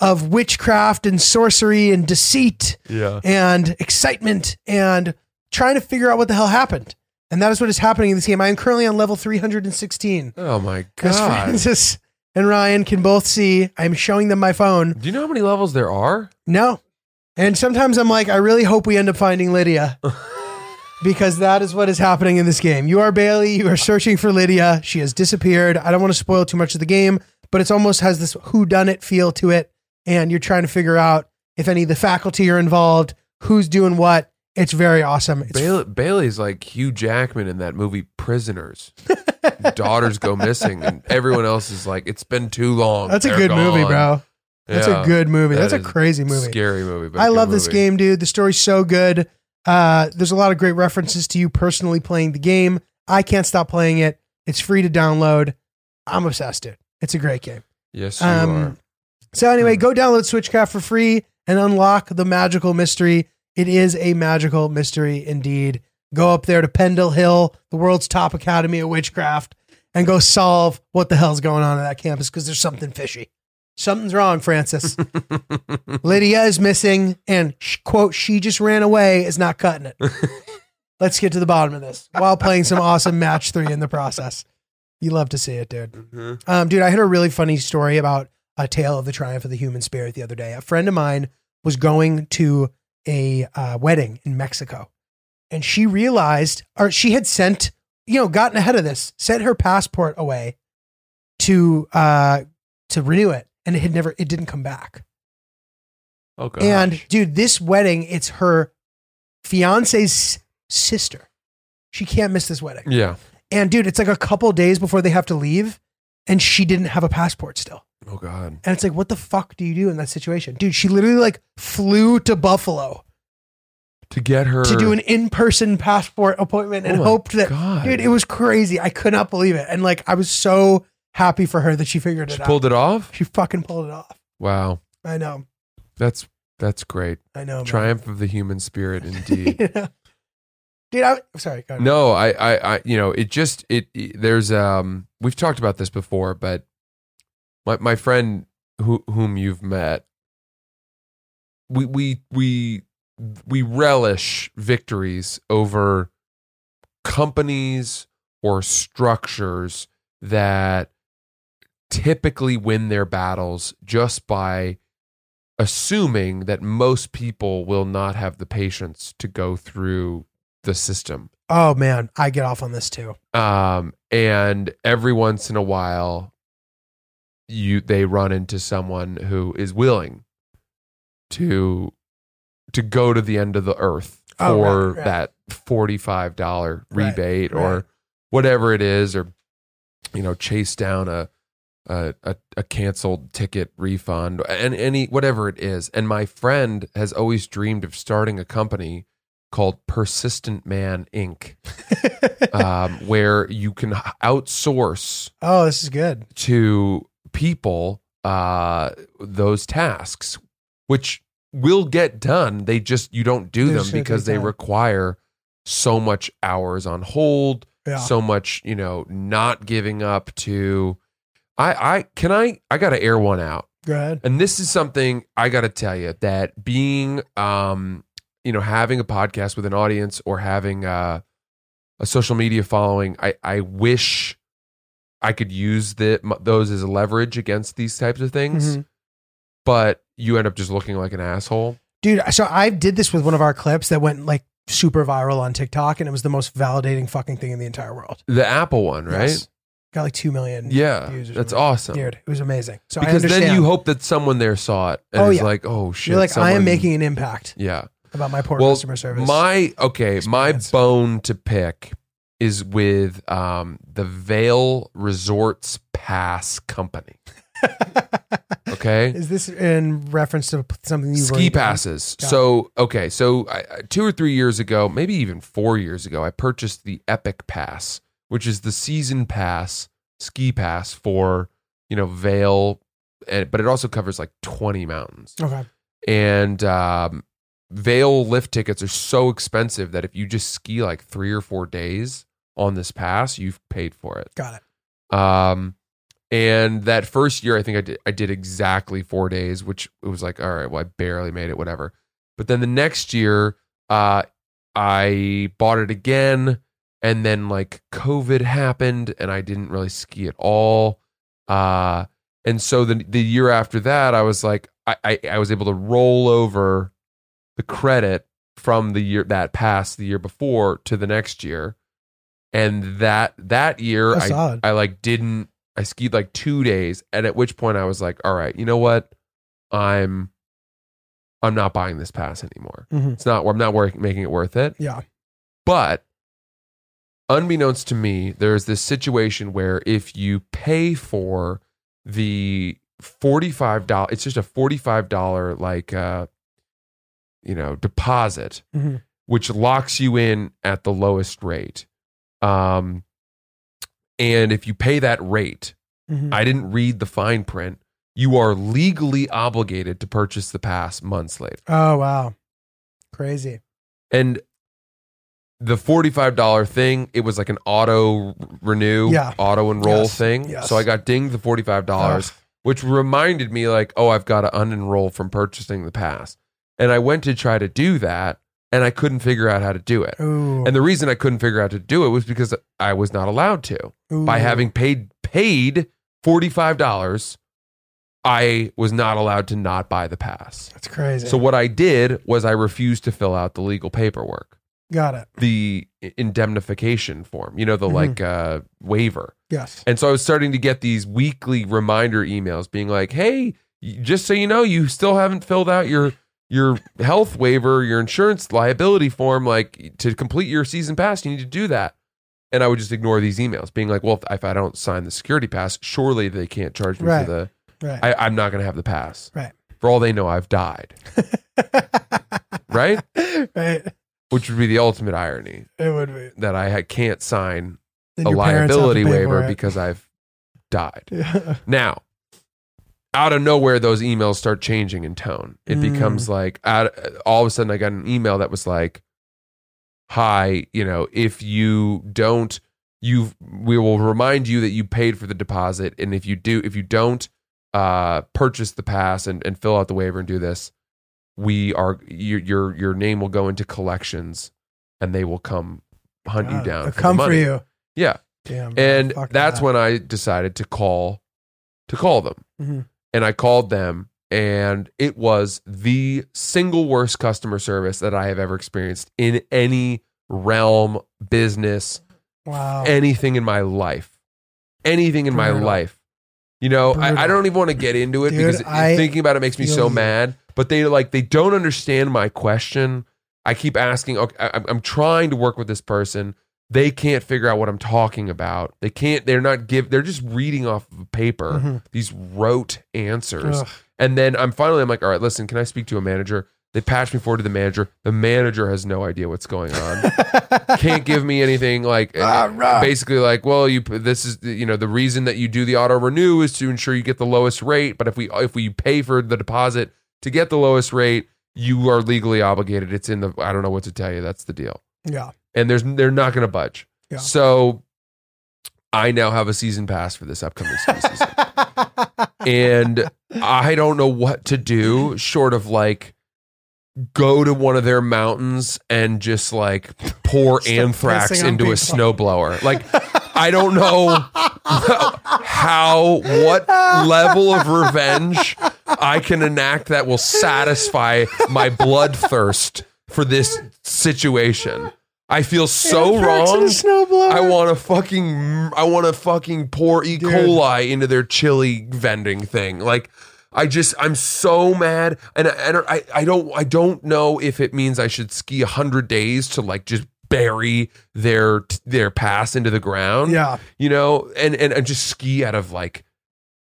of witchcraft and sorcery and deceit Yeah. and excitement and trying to figure out what the hell happened. And that is what is happening in this game. I am currently on level 316. Oh my god. Francis and Ryan can both see. I'm showing them my phone. Do you know how many levels there are? No. And sometimes I'm like, I really hope we end up finding Lydia. because that is what is happening in this game. You are Bailey. You are searching for Lydia. She has disappeared. I don't want to spoil too much of the game, but it almost has this who done it feel to it. And you're trying to figure out if any of the faculty are involved, who's doing what. It's very awesome. It's Bailey, Bailey's like Hugh Jackman in that movie Prisoners. Daughters go missing, and everyone else is like, "It's been too long." That's a They're good movie, bro. That's Yeah. a good movie. That That's a crazy movie. Scary movie. But I love this game, dude. The story's so good. Uh, there's a lot of great references to you personally playing the game. I can't stop playing it. It's free to download. I'm obsessed, dude. It's a great game. Yes, you Um, are. So anyway, go download Switchcraft for free and unlock the magical mystery. It is a magical mystery indeed. Go up there to Pendle Hill, the world's top academy of witchcraft, and go solve what the hell's going on at that campus because there's something fishy. Something's wrong, Francis. Lydia is missing, and sh- quote, she just ran away is not cutting it. Let's get to the bottom of this while playing some awesome match three in the process. You love to see it, dude. Mhm. Um, dude, I heard a really funny story about a tale of the triumph of the human spirit the other day. A friend of mine was going to a uh, wedding in Mexico, and she realized, or she had sent, you know, gotten ahead of this, sent her passport away to uh, to renew it, and it had never, it didn't come back. Oh god. And dude, this wedding, it's her fiance's sister. She can't miss this wedding. yeah. And dude, it's like a couple days before they have to leave, and she didn't have a passport still. Oh god. And it's like, what the fuck do you do in that situation? Dude, she literally like flew to Buffalo To get her to do an in-person passport appointment and Oh hoped that God. dude, it was crazy. I could not believe it. And like I was so happy for her that she figured it out. She pulled it off. she fucking pulled it off. Wow. I know. That's that's great. I know. man. Triumph of the human spirit, indeed. Yeah. Dude, I sorry. No, I, I, I, you know, it just, it, it- there's, um, we've talked about this before, but my, my friend who, whom you've met, we, we, we, we relish victories over companies or structures that typically win their battles just by assuming that most people will not have the patience to go through the system. Oh man, I get off on this too. Um, and every once in a while, you they run into someone who is willing to to go to the end of the earth for Oh, right, right. that forty five dollar rebate right. or whatever it is, or you know, chase down a a, a, a canceled ticket refund and any whatever it is. And my friend has always dreamed of starting a company called Persistent Man Inc um, where you can outsource oh, this is good. to people uh, those tasks, which will get done. They just you don't do They're them because they require so much hours on hold, Yeah. so much you know not giving up to. I I can I I got to air one out. Go ahead. And this is something I got to tell you that being, um, you know, having a podcast with an audience or having uh, a social media following, I, I wish I could use the, those as leverage against these types of things. Mhm. But you end up just looking like an asshole. Dude, so I did this with one of our clips that went like super viral on TikTok, and it was the most validating fucking thing in the entire world. The Apple one, right? Yes. Got like two million. Yeah, that's awesome. Dude, it was amazing. So I because then you hope that someone there saw it and Oh, yeah. like, oh shit. You're like, I am making an impact Yeah. About my poor well, customer service. My okay, my bone to pick is with um, the Vail Resorts Pass Company. Okay, Is this in reference to something you ski passes. So okay, so I, two or three years ago, maybe even four years ago, I purchased the Epic Pass, which is the season pass ski pass for you know Vail, and, but it also covers like twenty mountains Okay. and um, Vail lift tickets are so expensive that if you just ski like three or four days on this pass, you've paid for it. Got it. Um, and that first year, I think I did I did exactly four days, which it was like, all right, well, I barely made it, whatever. But then the next year, uh, I bought it again, and then like COVID happened, and I didn't really ski at all. Uh, And so the the year after that, I was like, I, I, I was able to roll over the credit from the year that passed the year before to the next year. And that that year That's I. I like didn't I skied like two days, and at which point I was like, all right, you know what? I'm I'm not buying this pass anymore. Mhm. It's not I'm not work, making it worth it. Yeah. But unbeknownst to me, there's this situation where if you pay for the $45, it's just a $45 like uh you know, deposit, Mhm. which locks you in at the lowest rate. Um and if you pay that rate, Mhm. I didn't read the fine print, you are legally obligated to purchase the pass months later. Oh wow, crazy. And the $45 thing, it was like an auto renew, Yeah. auto enroll Yes. thing. Yes. So I got dinged the $45, Ugh. which reminded me like, oh, I've got to unenroll from purchasing the pass. And I went to try to do that and I couldn't figure out how to do it. Ooh. And the reason I couldn't figure out how to do it was because I was not allowed to. By having paid paid $45, I was not allowed to not buy the pass. That's crazy. So what I did was I refused to fill out the legal paperwork got it. the indemnification form, you know, the Mhm. like uh, waiver. Yes. And so I was starting to get these weekly reminder emails being like, "Hey, just so you know, you still haven't filled out your your health waiver, your insurance liability form like to complete your season pass, you need to do that." And I would just ignore these emails, being like, "Well, if, if I don't sign the security pass, surely they can't charge me Right. for the Right. I, I'm not going to have the pass. Right. For all they know, I've died. right? right. Which would be the ultimate irony It would be. that I ha- can't sign Then a your parents have to liability pay for waiver it. because I've died. Yeah. Now, out of nowhere, those emails start changing in tone. It Mm. becomes like, out, all of a sudden, I got an email that was like, "Hi, you know, if you don't, you we will remind you that you paid for the deposit, and if you do, if you don't uh, purchase the pass and, and fill out the waiver and do this, we are your your your name will go into collections, and they will come hunt you down. for come for you. Yeah, Damn. and that's that. when I decided to call to call them. Mhm. And I called them and it was the single worst customer service that I have ever experienced in any realm, business, Wow. anything in my life. Anything in my life. You know, I, I don't even want to get into it Dude, because I thinking about it makes me so you. mad. But they like they don't understand my question. I keep asking. Okay, I, I'm trying to work with this person. They can't figure out what I'm talking about. They can't. They're not give. They're just reading off of paper Mhm. these rote answers. Ugh. And then I'm finally I'm like, all right, listen, can I speak to a manager? They patch me forward to the manager. The manager has no idea what's going on. Can't give me anything like Ah, rah. basically like, well, you this is you know the reason that you do the auto renew is to ensure you get the lowest rate. But if we if we pay for the deposit to get the lowest rate, you are legally obligated. It's in the I don't know what to tell you. That's the deal. yeah. And there's they're not going to budge. Yeah. So I now have a season pass for this upcoming season and I don't know what to do short of like go to one of their mountains and just like pour anthrax into a snowblower. Like I don't know how what level of revenge I can enact that will satisfy my bloodthirst for this situation. I feel so Anthrax in a wrong. I want to fucking I want to fucking pour E. Dude. coli into their chili vending thing. Like I just I'm so mad and I, and I I don't I don't know if it means I should ski 100 days to like just bury their their pass into the ground. Yeah. You know, and and, and just ski out of like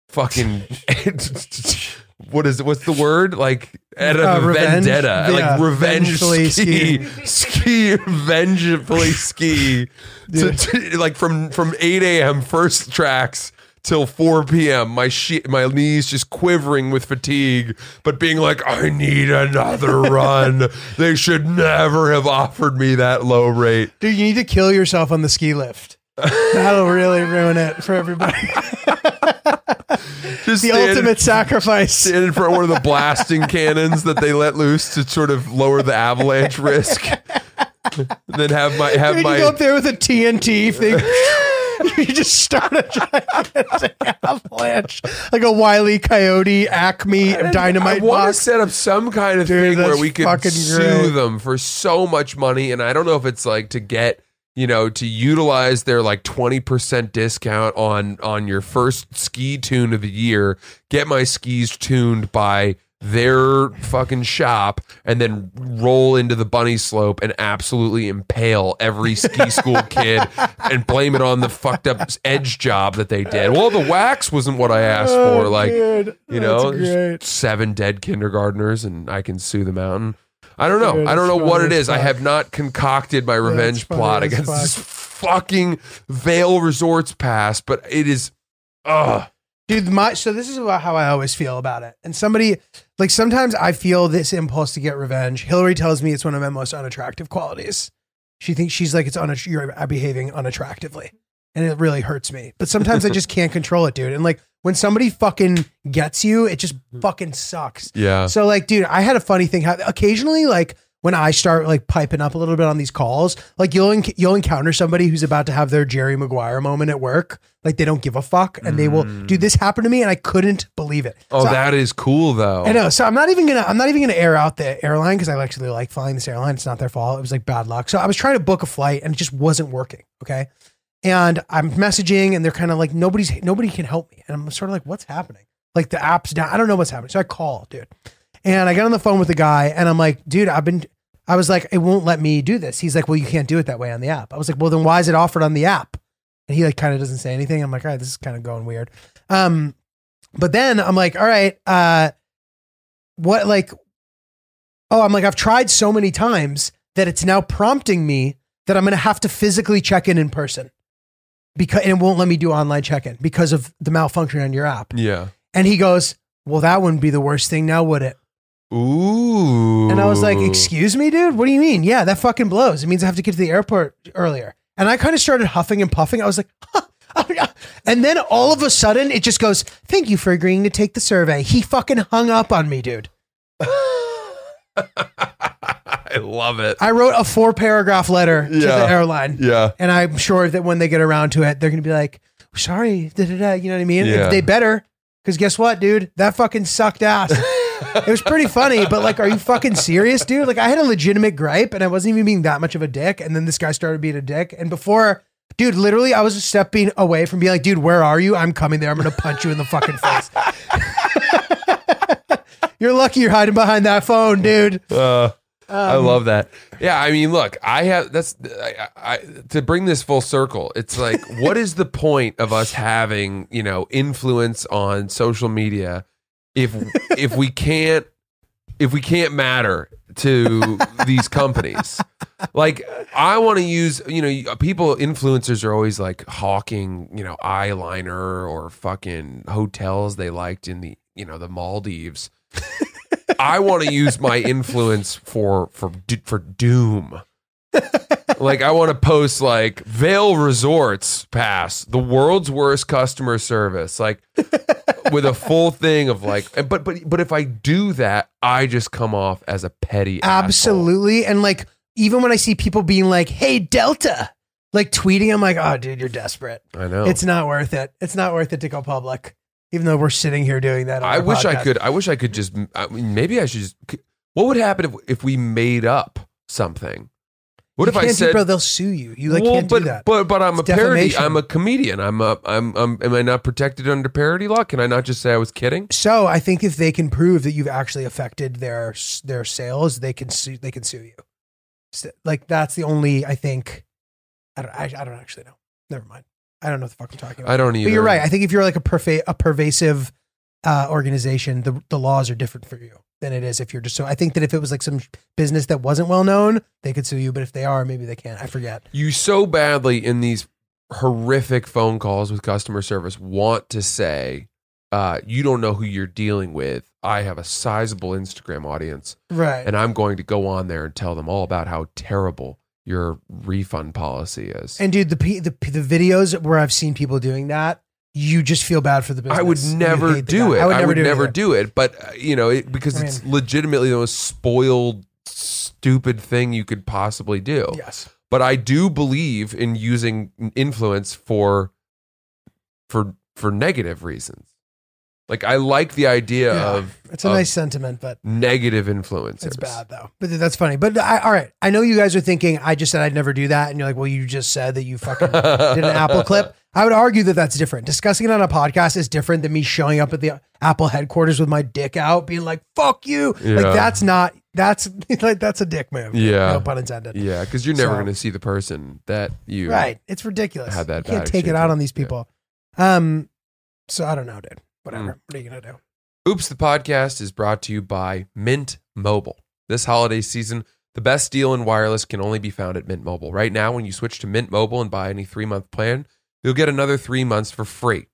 fucking what is what's the word? Like out of Uh, revenge? vendetta. Yeah, Like revenge vengefully ski. Ski vengefully ski. to, to- like from from 8 a.m. first tracks till 4 p.m. My she- my knees just quivering with fatigue, but being like, I need another run. they should never have offered me that low rate. Dude, you need to kill yourself on the ski lift. That'll really ruin it for everybody. Just the ultimate sacrifice. stand in front of one of the blasting cannons that they let loose to sort of lower the avalanche risk. then have my have Dude, you my go up there with a TNT thing. you just start a gigantic avalanche, like a wily coyote, Acme dynamite I want to set up some kind of Dude, thing where we could sue great. them for so much money, and I don't know if it's like to get you know to utilize their like twenty percent discount on on your first ski tune of the year. Get my skis tuned by their fucking shop and then roll into the bunny slope and absolutely impale every ski school kid and blame it on the fucked up edge job that they did. Well, the wax wasn't what I asked oh, for. Like, Oh, dude, you know, that's there's great. seven dead kindergartners, and I can sue the out. I don't know. Dude, I don't know what it is. I have not concocted my revenge funny plot against fuck. this fucking Vail Resorts pass, but it is. Ugh. Dude, my so this is about how I always feel about it. And somebody like sometimes I feel this impulse to get revenge. Hillary tells me it's one of my most unattractive qualities. She thinks she's like it's un- you're behaving unattractively, and it really hurts me. But sometimes I just can't control it, dude. And like when somebody fucking gets you, it just fucking sucks. Yeah. So like, dude, I had a funny thing. happen. Occasionally, like when I start like piping up a little bit on these calls, like you'll enc- you'll encounter somebody who's about to have their Jerry Maguire moment at work. Like they don't give a fuck, and they will. Mm. Dude, this happened to me, and I couldn't believe it. Oh, So I- that is cool though. I know. So I'm not even gonna I'm not even gonna air out the airline because I actually like flying this airline. It's not their fault. It was like bad luck. So I was trying to book a flight and it just wasn't working. Okay. And I'm messaging and they're kind of like nobody's nobody can help me. And I'm sort of like, what's happening? Like the app's down. I don't know what's happening. So I call, dude. And I got on the phone with the guy and I'm like, dude, I've been I was like, it won't let me do this. He's like, well, you can't do it that way on the app. I was like, well, then why is it offered on the app? And he like kind of doesn't say anything. I'm like, all right, this is kind of going weird. Um, but then I'm like, all right, uh, what like oh i'm like i've tried so many times that it's now prompting me that i'm going to have to physically check in in person because and it won't let me do online check-in because of the malfunction on your app. Yeah. and he goes well that wouldn't be the worst thing now would it? Ooh. and i was like excuse me dude? What do you mean? Yeah that fucking blows. It means i have to get to the airport earlier. And i kind of started huffing and puffing. I was like huh. and then all of a sudden it just goes thank you for agreeing to take the survey. He fucking hung up on me dude I love it. I wrote a four paragraph letter to Yeah. the airline. Yeah. And I'm sure that when they get around to it, they're going to be like, sorry, da, da, da, you know what I mean? Yeah. They better. Because guess what, dude? That fucking sucked ass. it was pretty funny, but like, are you fucking serious, dude? Like, I had a legitimate gripe and I wasn't even being that much of a dick. And then this guy started being a dick. And before, dude, literally, I was a step being away from being like, dude, where are you? I'm coming there. I'm going to punch you in the fucking face. you're lucky you're hiding behind that phone, dude. Uh, I Um, love that. Yeah, I mean, look, I have that's I, I, to bring this full circle. It's like, what is the point of us having you know influence on social media if if we can't if we can't matter to these companies? Like, I want to use you know people influencers are always like hawking you know eyeliner or fucking hotels they liked in the you know the Maldives. I want to use my influence for for for doom. like I want to post like Vail Resorts pass the world's worst customer service like with a full thing of like but but but if I do that I just come off as a petty asshole. Absolutely. And like, even when I see people being like, hey, Delta, like tweeting, I'm like, oh, dude, you're desperate. I know. It's not worth it. It's not worth it to go public, even though we're sitting here doing that. on I wish I could I wish I could just I mean, maybe I should just what would happen if if we made up something? What You if I can't do- said bro, they'll sue you. You like well, can't but, do that. But but I'm It's a parody. I'm a comedian. I'm a I'm I'm am I not protected under parody law? Can I not just say I was kidding? so I think if they can prove that you've actually affected their their sales, they can sue. They can sue you. So, like that's the only I think. I don't. I, I don't actually know. Never mind. I don't know what the fuck I'm talking about. I don't either. But you're right. I think if you're like a perva- a pervasive uh, organization, the the laws are different for you than it is if you're just so. I think that if it was like some business that wasn't well known, they could sue you. But if they are, maybe they can't. I forget. You so badly in these horrific phone calls with customer service want to say, uh, you don't know who you're dealing with. I have a sizable Instagram audience, Right. and I'm going to go on there and tell them all about how terrible your refund policy is. And dude, the the the videos where I've seen people doing that, you just feel bad for the business. I would never do it. I would never, do it do it. But uh, you know, it, because I it's legitimately the most spoiled, stupid thing you could possibly do. Yes. but I do believe in using influence for for for negative reasons. Like I like the idea Yeah. of It's a of nice sentiment, but negative influencers. it's bad though. But that's funny. But I, all right, I know you guys are thinking I just said I'd never do that, and you're like, well, you just said that you fucking did an Apple clip. I would argue that that's different. Discussing it on a podcast is different than me showing up at the Apple headquarters with my dick out, being like "fuck you." Yeah. Like that's not that's like that's a dick move. Yeah. no pun intended. Yeah, because you're never So- going to see the person that you Right. It's ridiculous. Had that you can't take it out on these Yeah. people. Um. So I don't know, dude. Whatever. Mm. What are you gonna do? Oops, the podcast is brought to you by Mint Mobile. This holiday season, the best deal in wireless can only be found at Mint Mobile. Right now, when you switch to Mint Mobile and buy any three month plan, you'll get another three months for free.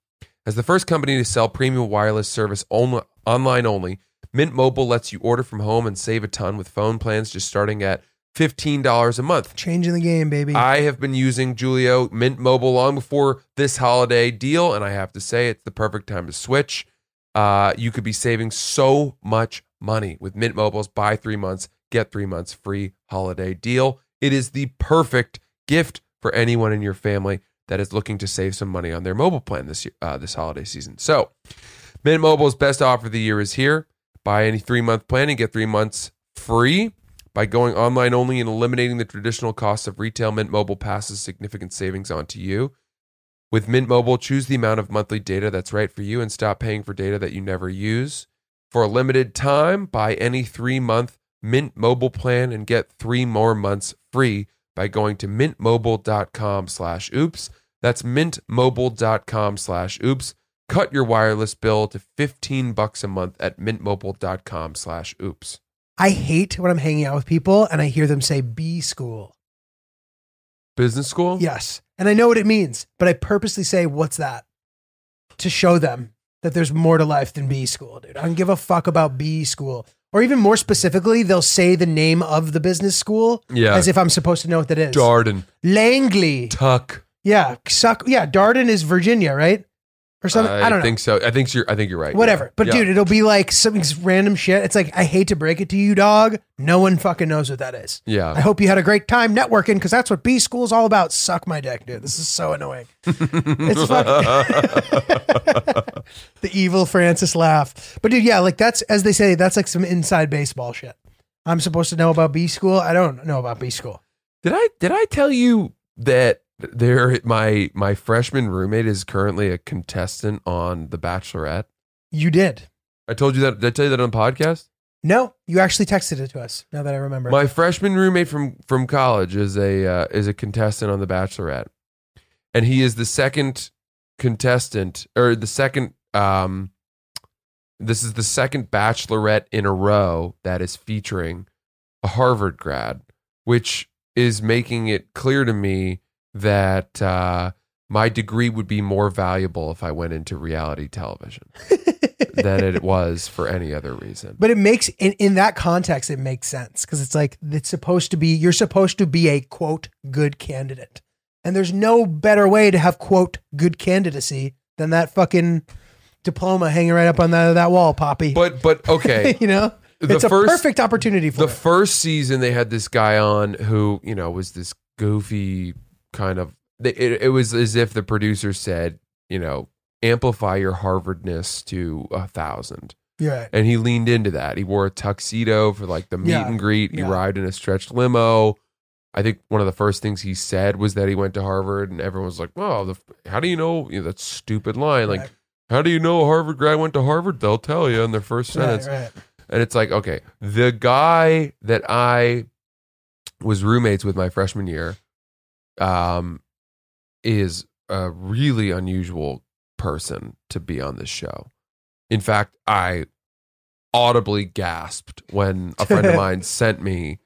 As the first company to sell premium wireless service only, online only, Mint Mobile lets you order from home and save a ton with phone plans just starting at $15 a month. Changing the game, baby. I have been using Julio Mint Mobile long before this holiday deal, and I have to say it's the perfect time to switch. Uh, you could be saving so much money with Mint Mobile's buy three months, get three months free holiday deal. It is the perfect gift for anyone in your family that is looking to save some money on their mobile plan this year, uh, this holiday season. So, Mint Mobile's best offer of the year is here. Buy any three month plan and get three months free. By going online only and eliminating the traditional costs of retail, Mint Mobile passes significant savings on to you. With Mint Mobile, choose the amount of monthly data that's right for you and stop paying for data that you never use. For a limited time, buy any three month Mint Mobile plan and get three more months free by going to mintmobile.com slash oops. That's mintmobile.com slash oops. Cut your wireless bill to 15 bucks a month at mintmobile.com slash oops. I hate when I'm hanging out with people and I hear them say B school. Business school? Yes. And I know what it means, but I purposely say, what's that? To show them that there's more to life than B school, dude. I don't give a fuck about B school. Or even more specifically, they'll say the name of the business school Yeah. as if I'm supposed to know what that is. Darden. Langley. Tuck. Yeah. Suck. Yeah. Darden is Virginia, right? Or something. I, don't know. think so. I think you're I think you're right. Whatever. Yeah. But Yeah. dude, it'll be like some random shit. It's like, I hate to break it to you, dog. No one fucking knows what that is. Yeah. I hope you had a great time networking because that's what B school is all about. Suck my dick, dude. This is so annoying. it's fucking the evil Francis laugh. But dude, yeah, like that's as they say, that's like some inside baseball shit. I'm supposed to know about B school. I don't know about B school. Did I did I tell you that there my my freshman roommate is currently a contestant on The Bachelorette? You did. I told you that. Did I tell you that on the podcast? No, you actually texted it to us. Now that I remember. My freshman roommate from from college is a uh, is a contestant on The Bachelorette, and he is the second contestant or the second. Um, this is the second Bachelorette in a row that is featuring a Harvard grad, which is making it clear to me that uh, my degree would be more valuable if I went into reality television than it was for any other reason. But it makes in, in that context, it makes sense because it's like it's supposed to be you're supposed to be a quote good candidate, and there's no better way to have quote good candidacy than that fucking diploma hanging right up on that that wall, Poppy. But but okay, you know, The it's a first- perfect opportunity for the it. first season they had this guy on who you know was this goofy kind of it, it was as if the producer said you know amplify your harvardness to a thousand. You're and he leaned into that. He wore a tuxedo for like the meet Yeah, and greet. He yeah. arrived in a stretched limo. I think one of the first things he said was that he went to harvard and everyone was like well the, how do you know, you know that stupid line? Like Right. how do you know a harvard grad went to harvard? They'll tell you in their first Right, sentence. right. and it's like, okay, the guy that I was roommates with my freshman year um, is a really unusual person to be on this show. In fact, I audibly gasped when a friend of mine sent me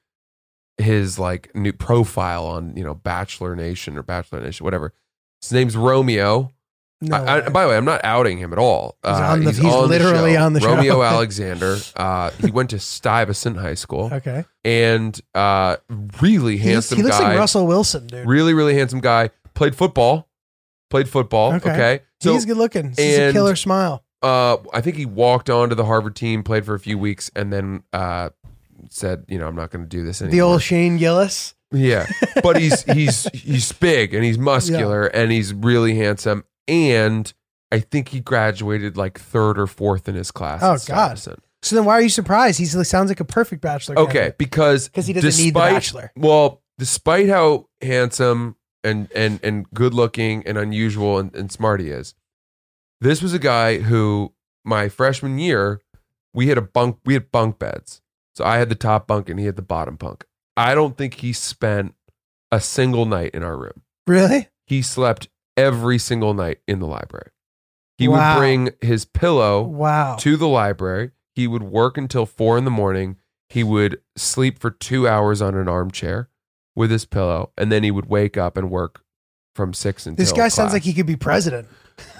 his like new profile on, you know, Bachelor Nation or Bachelor Nation, whatever. His name's Romeo. No I, I, by the way, I'm not outing him at all. Uh, He's on the- he's literally on the show. Romeo Alexander. Uh, he went to Stuyvesant High School okay. and uh, really handsome he looks guy. like Russell Wilson, dude. Really, really handsome guy. Played football. Played football. Okay. Okay. So He's good looking. He's a killer smile. uh, I think he walked on to the Harvard team, played for a few weeks, and then uh, said, you know, I'm not going to do this anymore. The old Shane Gillis. Yeah, but he's he's he's big and he's muscular and he's really handsome. And I think he graduated like third or fourth in his class. Oh, God. So then why are you surprised? He sounds like a perfect bachelor. Okay, because because he doesn't need the Bachelor. Well, despite how handsome and and and good looking and unusual and, and smart he is, this was a guy who my freshman year we had a bunk we had bunk beds. So I had the top bunk and he had the bottom bunk. I don't think he spent a single night in our room. Really? He slept every single night in the library. He Wow. would bring his pillow Wow. to the library. He would work until four in the morning. He would sleep for two hours on an armchair with his pillow, and then he would wake up and work from six until. This guy sounds like he could be president.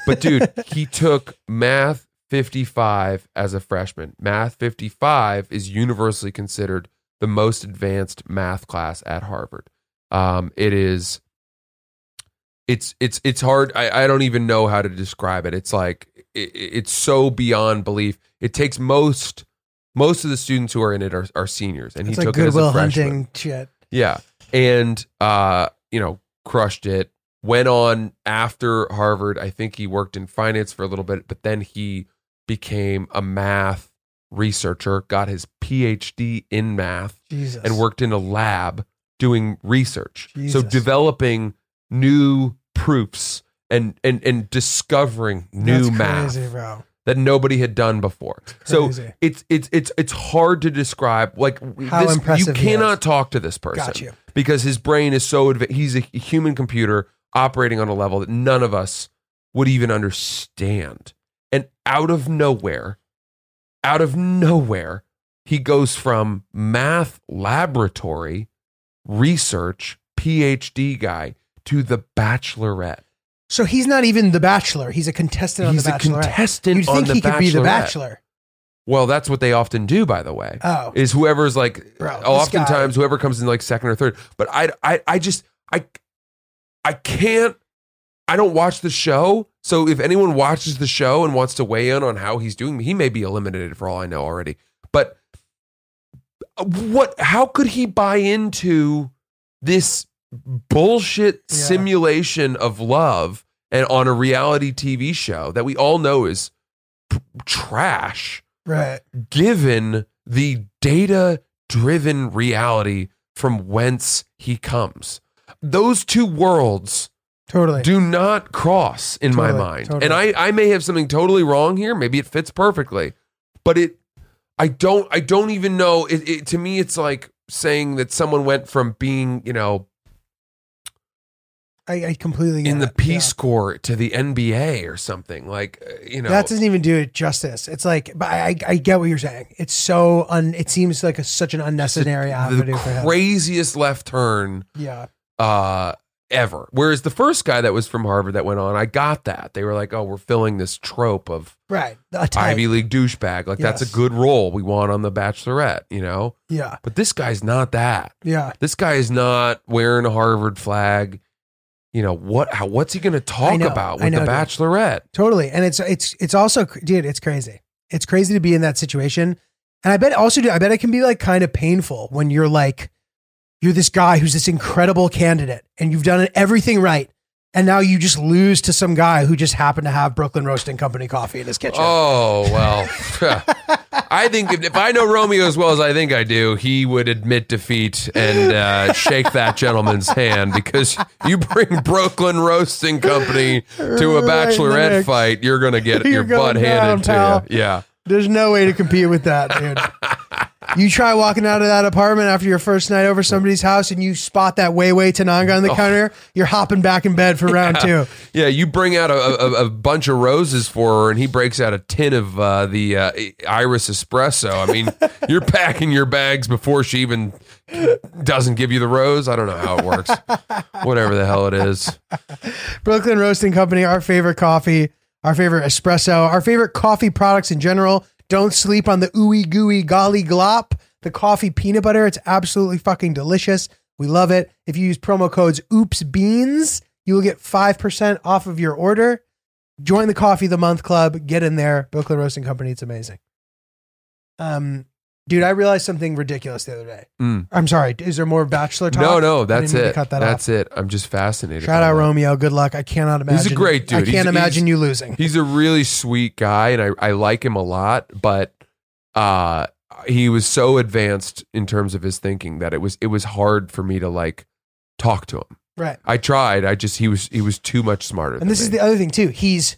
But dude, he took math 55 as a freshman. Math 55 is universally considered the most advanced math class at Harvard. Um, it is it's it's it's hard I, I don't even know how to describe it. It's like it, it's so beyond belief. It takes most most of the students who are in it are, are seniors and It's he like took it as a freshman. Hunting shit. Yeah. And uh, you know, crushed it. Went on after Harvard. I think he worked in finance for a little bit, but then he became a math researcher, got his PhD in math, Jesus. and worked in a lab doing research. So developing new proofs and and and discovering new That's math bro. that nobody had done before. So Crazy. it's it's it's it's hard to describe. Like How this, impressive you he cannot is. talk to this person Got you. because his brain is so advanced. He's a human computer operating on a level that none of us would even understand. And out of nowhere, out of nowhere, he goes from math laboratory research PhD guy to the bachelorette. So he's not even the bachelor. He's a contestant He's on a the Bachelorette. contestant You'd on think the he could be the Bachelorette. bachelor. Well, that's what they often do, by the way. Oh. is whoever's like Bro, this oftentimes whoever comes in like second or third but I, I i just i i can't i don't watch the show so if anyone watches the show and wants to weigh in on how he's doing he may be eliminated for all i know already but uh, what how could he buy into this bullshit Yeah. simulation of love and on a reality tv show that we all know is p- trash Right. given the data driven reality from whence he comes. Those two worlds Totally. do not cross in my mind. totally. And I, I may have something totally wrong here. Maybe it fits perfectly, but it, I don't, I don't even know. It, it, to me, it's like saying that someone went from being, you know, I, I completely in the it. Peace Yeah. Corps to the NBA or something like, uh, you know, That doesn't even do it justice. It's like, but I, I get what you're saying. It's so un. It seems like a, such an unnecessary the avenue for him. craziest left turn Yeah. uh ever. Whereas the first guy that was from Harvard that went on, I got that. They were like, "Oh, we're filling this trope of Right. Ivy League douchebag. Like that's a good role we want on the Bachelorette, you know." Yeah. But this guy's not that. Yeah. This guy is not wearing a Harvard flag. You know what? How, what's he going to talk know, about with know, the dude. Bachelorette? Totally. And it's it's it's also dude, it's crazy. It's crazy to be in that situation. And I bet also dude, I bet it can be like kind of painful when you're like you're this guy who's this incredible candidate and you've done everything right. And now you just lose to some guy who just happened to have Brooklyn Roasting Company coffee in his kitchen. Oh well, I think if, if I know Romeo as well as I think I do, he would admit defeat and uh, shake that gentleman's hand because you bring Brooklyn Roasting Company to a Right, bachelorette fight, you're gonna get You're your butt down, handed pal. to you. Yeah, There's no way to compete with that, dude. you try walking out of that apartment after your first night over somebody's house and you spot that Way Way Tananga on the counter, you're hopping back in bed for round two. yeah. You bring out a, a, a bunch of roses for her, and he breaks out a tin of uh, the uh, Iris espresso. I mean, you're packing your bags before she even doesn't give you the rose. I don't know how it works. Whatever the hell it is. Brooklyn Roasting Company, our favorite coffee, our favorite espresso, our favorite coffee products in general. Don't sleep on the ooey gooey golly glop, the coffee peanut butter. It's absolutely fucking delicious. We love it. If you use promo codes Oops Beans, you will get 5% off of your order. Join the Coffee of the Month Club. Get in there. Brooklyn Roasting Company. It's amazing. Um, Dude, I realized something ridiculous the other day. Mm. I'm sorry. Is there more bachelor talk? No, no, that's didn't mean to it. Cut that that's off. it. I'm just fascinated. Shout out that. Romeo. Good luck. I cannot imagine. He's a great dude. I can't He's- imagine he's- you losing. He's a really sweet guy, and I, I like him a lot. But uh, he was so advanced in terms of his thinking that it was it was hard for me to like talk to him. Right. I tried. I just he was he was too much smarter. And this is the other thing too. He's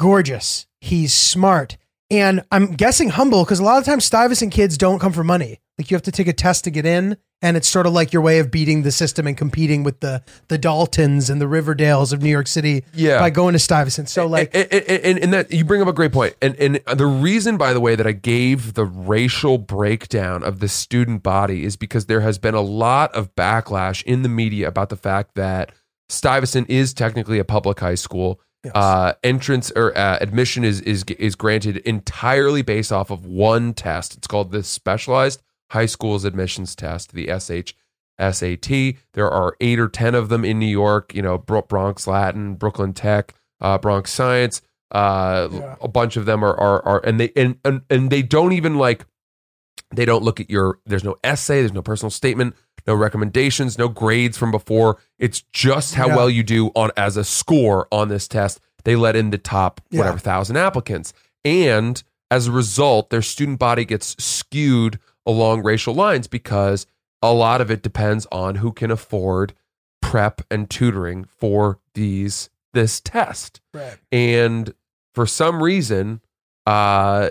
gorgeous. He's smart. And I'm guessing humble because a lot of times Stuyvesant kids don't come for money. Like you have to take a test to get in, and it's sort of like your way of beating the system and competing with the the Daltons and the Riverdales of New York City Yeah. by going to Stuyvesant. So like and, and, and, and that you bring up a great point. And and the reason, by the way, that I gave the racial breakdown of the student body is because there has been a lot of backlash in the media about the fact that Stuyvesant is technically a public high school. Yes. Uh, entrance or uh, admission is is is granted entirely based off of one test. It's called the Specialized High Schools Admissions Test, the SH. SAT. There are eight or ten of them in New York. You know, Bro- Bronx Latin, Brooklyn Tech, uh, Bronx Science. Uh, Yeah. A bunch of them are are are, and they and, and and they don't even like. They don't look at your. There's no essay. There's no personal statement. No recommendations. No grades from before. It's just how Yeah. well you do on as a score on this test. They let in the top Yeah. whatever thousand applicants, and as a result, their student body gets skewed along racial lines because a lot of it depends on who can afford prep and tutoring for these this test right. and for some reason uh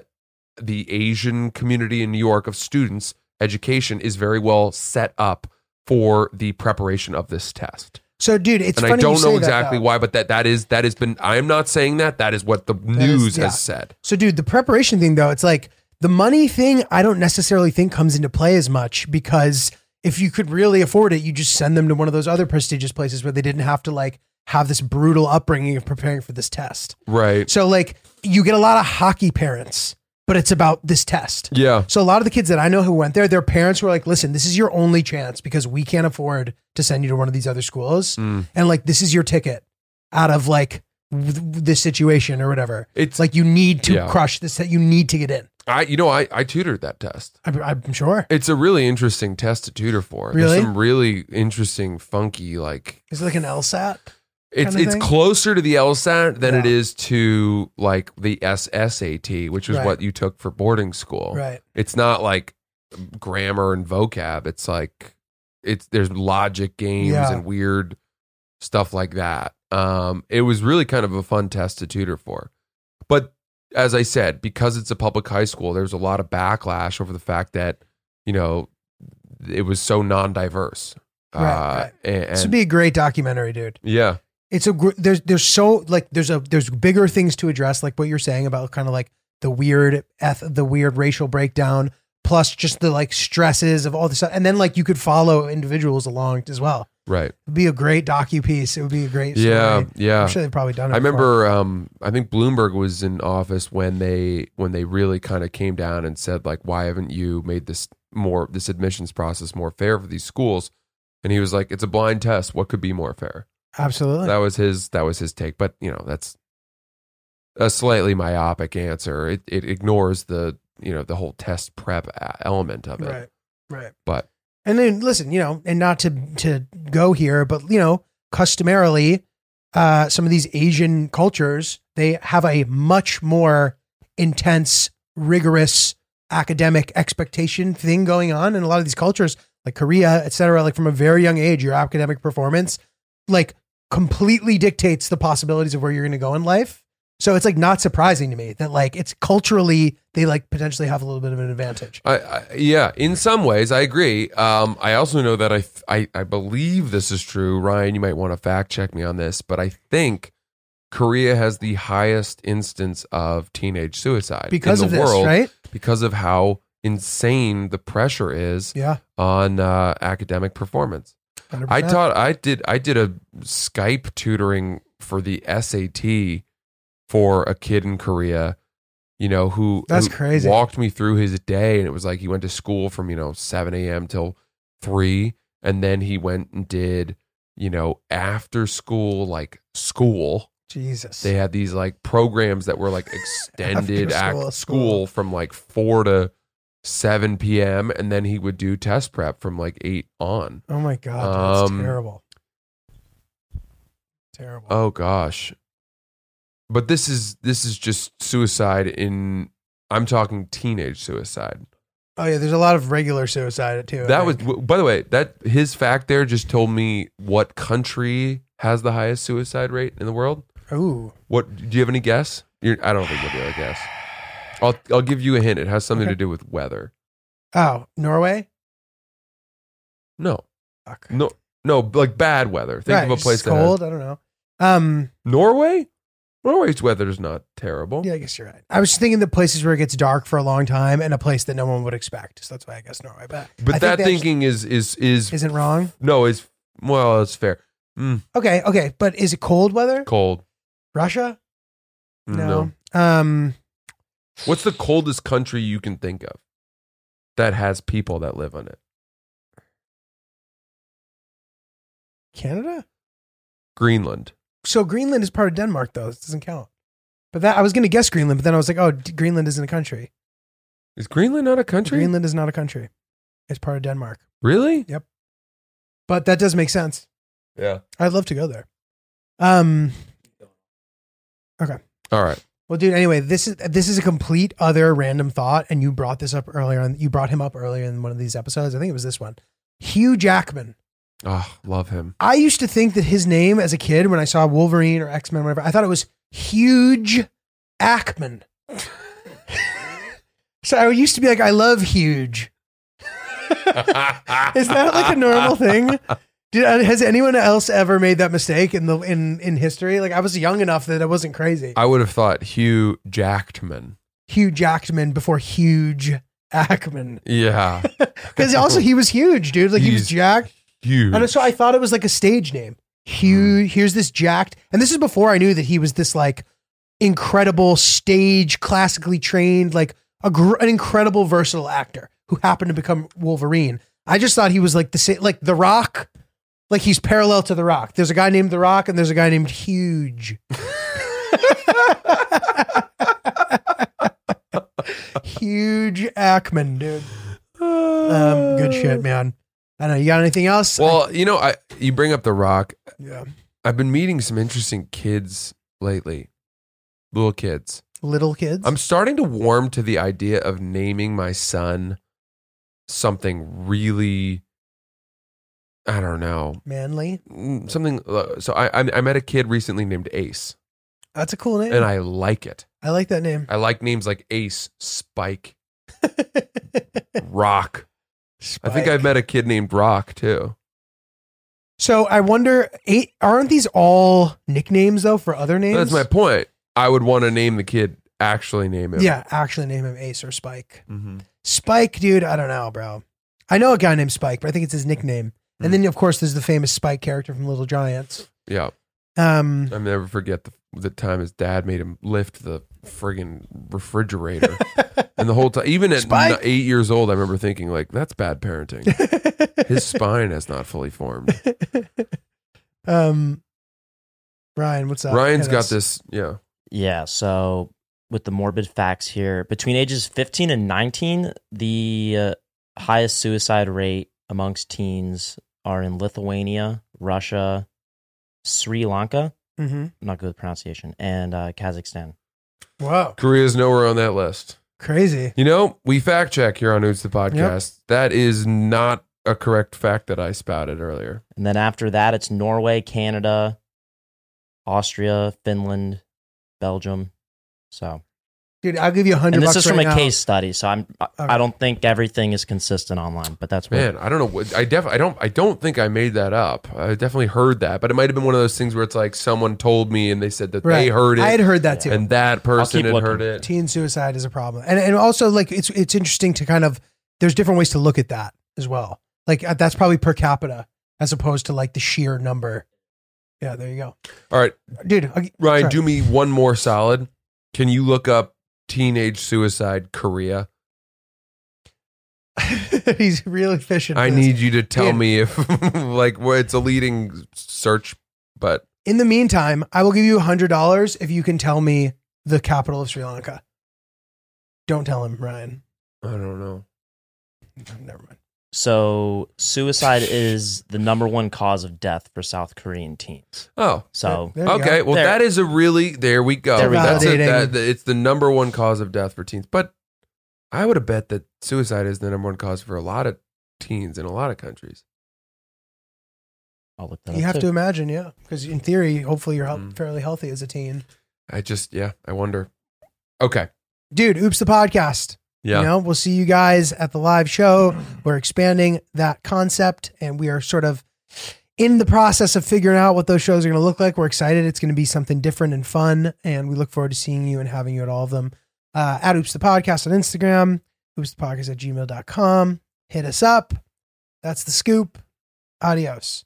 the asian community in new york of students education is very well set up for the preparation of this test So dude, it's and i don't know exactly though. why but that that is that has been i am not saying that that is what the is- news yeah. has said So, dude, the preparation thing, though, it's like the money thing, I don't necessarily think comes into play as much because if you could really afford it, you just send them to one of those other prestigious places where they didn't have to like have this brutal upbringing of preparing for this test. right So, like, you get a lot of hockey parents, but it's about this test. yeah So, a lot of the kids that I know who went there, their parents were like, listen, this is your only chance because we can't afford to send you to one of these other schools. Mm. And, like, this is your ticket out of like this situation or whatever. it's like you need to Yeah. crush this. You need to get in. i you know i i tutored that test I'm, I'm sure. it's a really interesting test to tutor for Really? there's some really interesting funky like Is it like an LSAT? It's it's thing? closer to the LSAT than it Yeah. is to like the SSAT, which is Right. what you took for boarding school. Right. It's not like grammar and vocab. It's like it's there's logic games Yeah. and weird stuff like that. Um, it was really kind of a fun test to tutor for, but as I said, because it's a public high school, there's a lot of backlash over the fact that you know it was so non-diverse. Right, uh, right. And, This would be a great documentary, dude. yeah, It's a gr- there's there's so like there's a there's bigger things to address, like what you're saying about kind of like the weird eth- the weird racial breakdown, plus just the like stresses of all this stuff, and then like you could follow individuals along as well. right. It'd be a great docu piece. It would be a great. Story. Yeah, yeah. I'm sure they've probably done it. I before. remember. Um, I think Bloomberg was in office when they when they really kind of came down and said like, "Why haven't you made this more this admissions process more fair for these schools?" And he was like, "It's a blind test. What could be more fair?" Absolutely. That was his. That was his take. But you know, that's a slightly myopic answer. It it ignores the you know the whole test prep element of it. Right. Right. But And then listen, you know, and not to to go here, but you know, customarily, uh, some of these Asian cultures they have a much more intense, rigorous academic expectation thing going on in a lot of these cultures, like Korea, et cetera. Like from a very young age, your academic performance, like completely dictates the possibilities of where you're going to go in life. So it's like not surprising to me that like it's culturally they like potentially have a little bit of an advantage. I, I yeah, in some ways I agree. Um, I also know that I, I I believe this is true. Ryan, you might want to fact check me on this, but I think Korea has the highest instance of teenage suicide Because in of the this, world right? because of how insane the pressure is Yeah. on uh, academic performance. 100%. I taught I did I did a Skype tutoring for the SAT for a kid in Korea, you know, who That's who crazy. walked me through his day and it was like he went to school from, you know, seven AM till three, and then he went and did, you know, after school like school. Jesus. They had these like programs that were like extended After school act school. school from like four to 7 p.m. and then he would do test prep from like 8 on. Oh my god, that's Um, terrible. Terrible. Oh gosh. But this is this is just suicide in I'm talking teenage suicide. Oh yeah, there's a lot of regular suicide too. I That was think. w- by the way, that his fact there just told me what country has the highest suicide rate in the world. Ooh. What do you have any guess? You're, I don't think you'll be able to guess. I'll I'll give you a hint. It has something Okay. to do with weather. Oh, Norway? No. Fuck. No no like bad weather. Think Right, of a place that has- cold. I don't know. Um, Norway? Norway's weather is not terrible. yeah, I guess you're right. I was just thinking the places where it gets dark for a long time and a place that no one would expect. So that's why I guess Norway. But, But think that that's- thinking is is is isn't wrong. no is well, it's fair. Mm, Okay, okay, but is it cold weather? cold. Russia? No. Um, What's the coldest country you can think of that has people that live on it? Canada? Greenland. So Greenland is part of Denmark, though. This doesn't count. But that I was going to guess Greenland, but then I was like, oh, D- Greenland isn't a country. Is Greenland not a country? Greenland is not a country. It's part of Denmark. Really? Yep. But that does make sense. Yeah. I'd love to go there. Um. Okay. All right. Well, dude. Anyway, this is this is a complete other random thought, and you brought this up earlier. On, you brought him up earlier in one of these episodes. I think it was this one. Hugh Jackman. Oh, love him. I used to think that his name as a kid, when I saw Wolverine or X Men, whatever, I thought it was Huge Ackman. so I used to be like, I love Huge. Is that like a normal thing? Did, uh, has anyone else ever made that mistake in the in in history? Like I was young enough that it wasn't crazy. I would have thought Hugh Jackman. Hugh Jackman before Huge Ackman, Yeah. because also he was huge, dude. Like he was jacked. Huge. And so I thought it was like a stage name. Hugh, here's this jacked, and this is before I knew that he was this like incredible stage, classically trained, like a gr- an incredible versatile actor who happened to become Wolverine. I just thought he was like the like The Rock, like he's parallel to The Rock. There's a guy named The Rock, and there's a guy named Huge. Huge Ackman, dude. Um, good shit, man. I don't know. You got anything else? Well, you know, I you bring up The Rock. yeah. I've been meeting some interesting kids lately. Little kids. Little kids. I'm starting to warm to the idea of naming my son something really I don't know. manly. Mm, Something uh, so I I I met a kid recently named Ace That's a cool name. and I like it. I like that name. I like names like Ace, Spike, Rock. I think I've met a kid named Rock too. So I wonder, eight, aren't these all nicknames though for other names? That's my point. I would want to name the kid actually name him. Yeah, actually name him Ace or Spike. hmm Spike, dude, I don't know, bro. I know a guy named Spike, but I think it's his nickname. Hmm. And then of course there's the famous Spike character from Little Giants. Yeah. Um, I'll never forget the, the time his dad made him lift the friggin' refrigerator. and the whole time, even at Spike! eight years old, I remember thinking, like, that's bad parenting. His spine has not fully formed. um, Ryan, what's up? Ryan's Hit got us. this. Yeah. Yeah, so with the morbid facts here, between ages 15 and 19, the uh, highest suicide rate amongst teens are in Lithuania, Russia, Sri Lanka, Mhm. I'm not good with pronunciation, and uh, Kazakhstan. Wow, Korea's nowhere on that list. crazy. You know, we fact check here on Oops the Podcast. That is not a correct fact that I spouted earlier. And then after that, it's Norway, Canada, Austria, Finland, Belgium. So, Dude, I'll give you a hundred and this bucks is from right a now. case study. So I'm, I, Okay. I don't think everything is consistent online, but that's what Man, I don't know. I def I don't I don't think I made that up. I definitely heard that, but it might have been one of those things where it's like someone told me and they said that Right. they heard it, I had heard that too. and that person had looking. heard it. teen suicide is a problem and and also like it's it's interesting to kind of there's different ways to look at that as well like uh, that's probably per capita as opposed to like the sheer number yeah there you go All right, dude I'll- Ryan, sorry. do me one more solid. Can you look up teenage suicide Korea? he's really fishing for I this. need you to tell Dude. me if like where it's a leading search, but in the meantime i will give you a hundred dollars if you can tell me the capital of sri lanka don't tell him ryan I don't know. Never mind. So suicide is the number one cause of death for South Korean teens. Oh, So There you okay. go. Well, There. that is a really there we go. There we go. That's a, that, it's the number one cause of death for teens. But I would have bet that suicide is the number one cause for a lot of teens in a lot of countries. I'll look that You up have too. to imagine, yeah, because in theory, hopefully you're Mm. fairly healthy as a teen, I just yeah, I wonder. Okay. dude. Oops, the podcast. Yeah. You know, we'll see you guys at the live show. We're expanding that concept and we are sort of in the process of figuring out what those shows are going to look like. We're excited. It's going to be something different and fun. And we look forward to seeing you and having you at all of them. Uh, at Oops the Podcast on Instagram, Oops the Podcast at gmail.com. Hit us up. That's the scoop. Adios.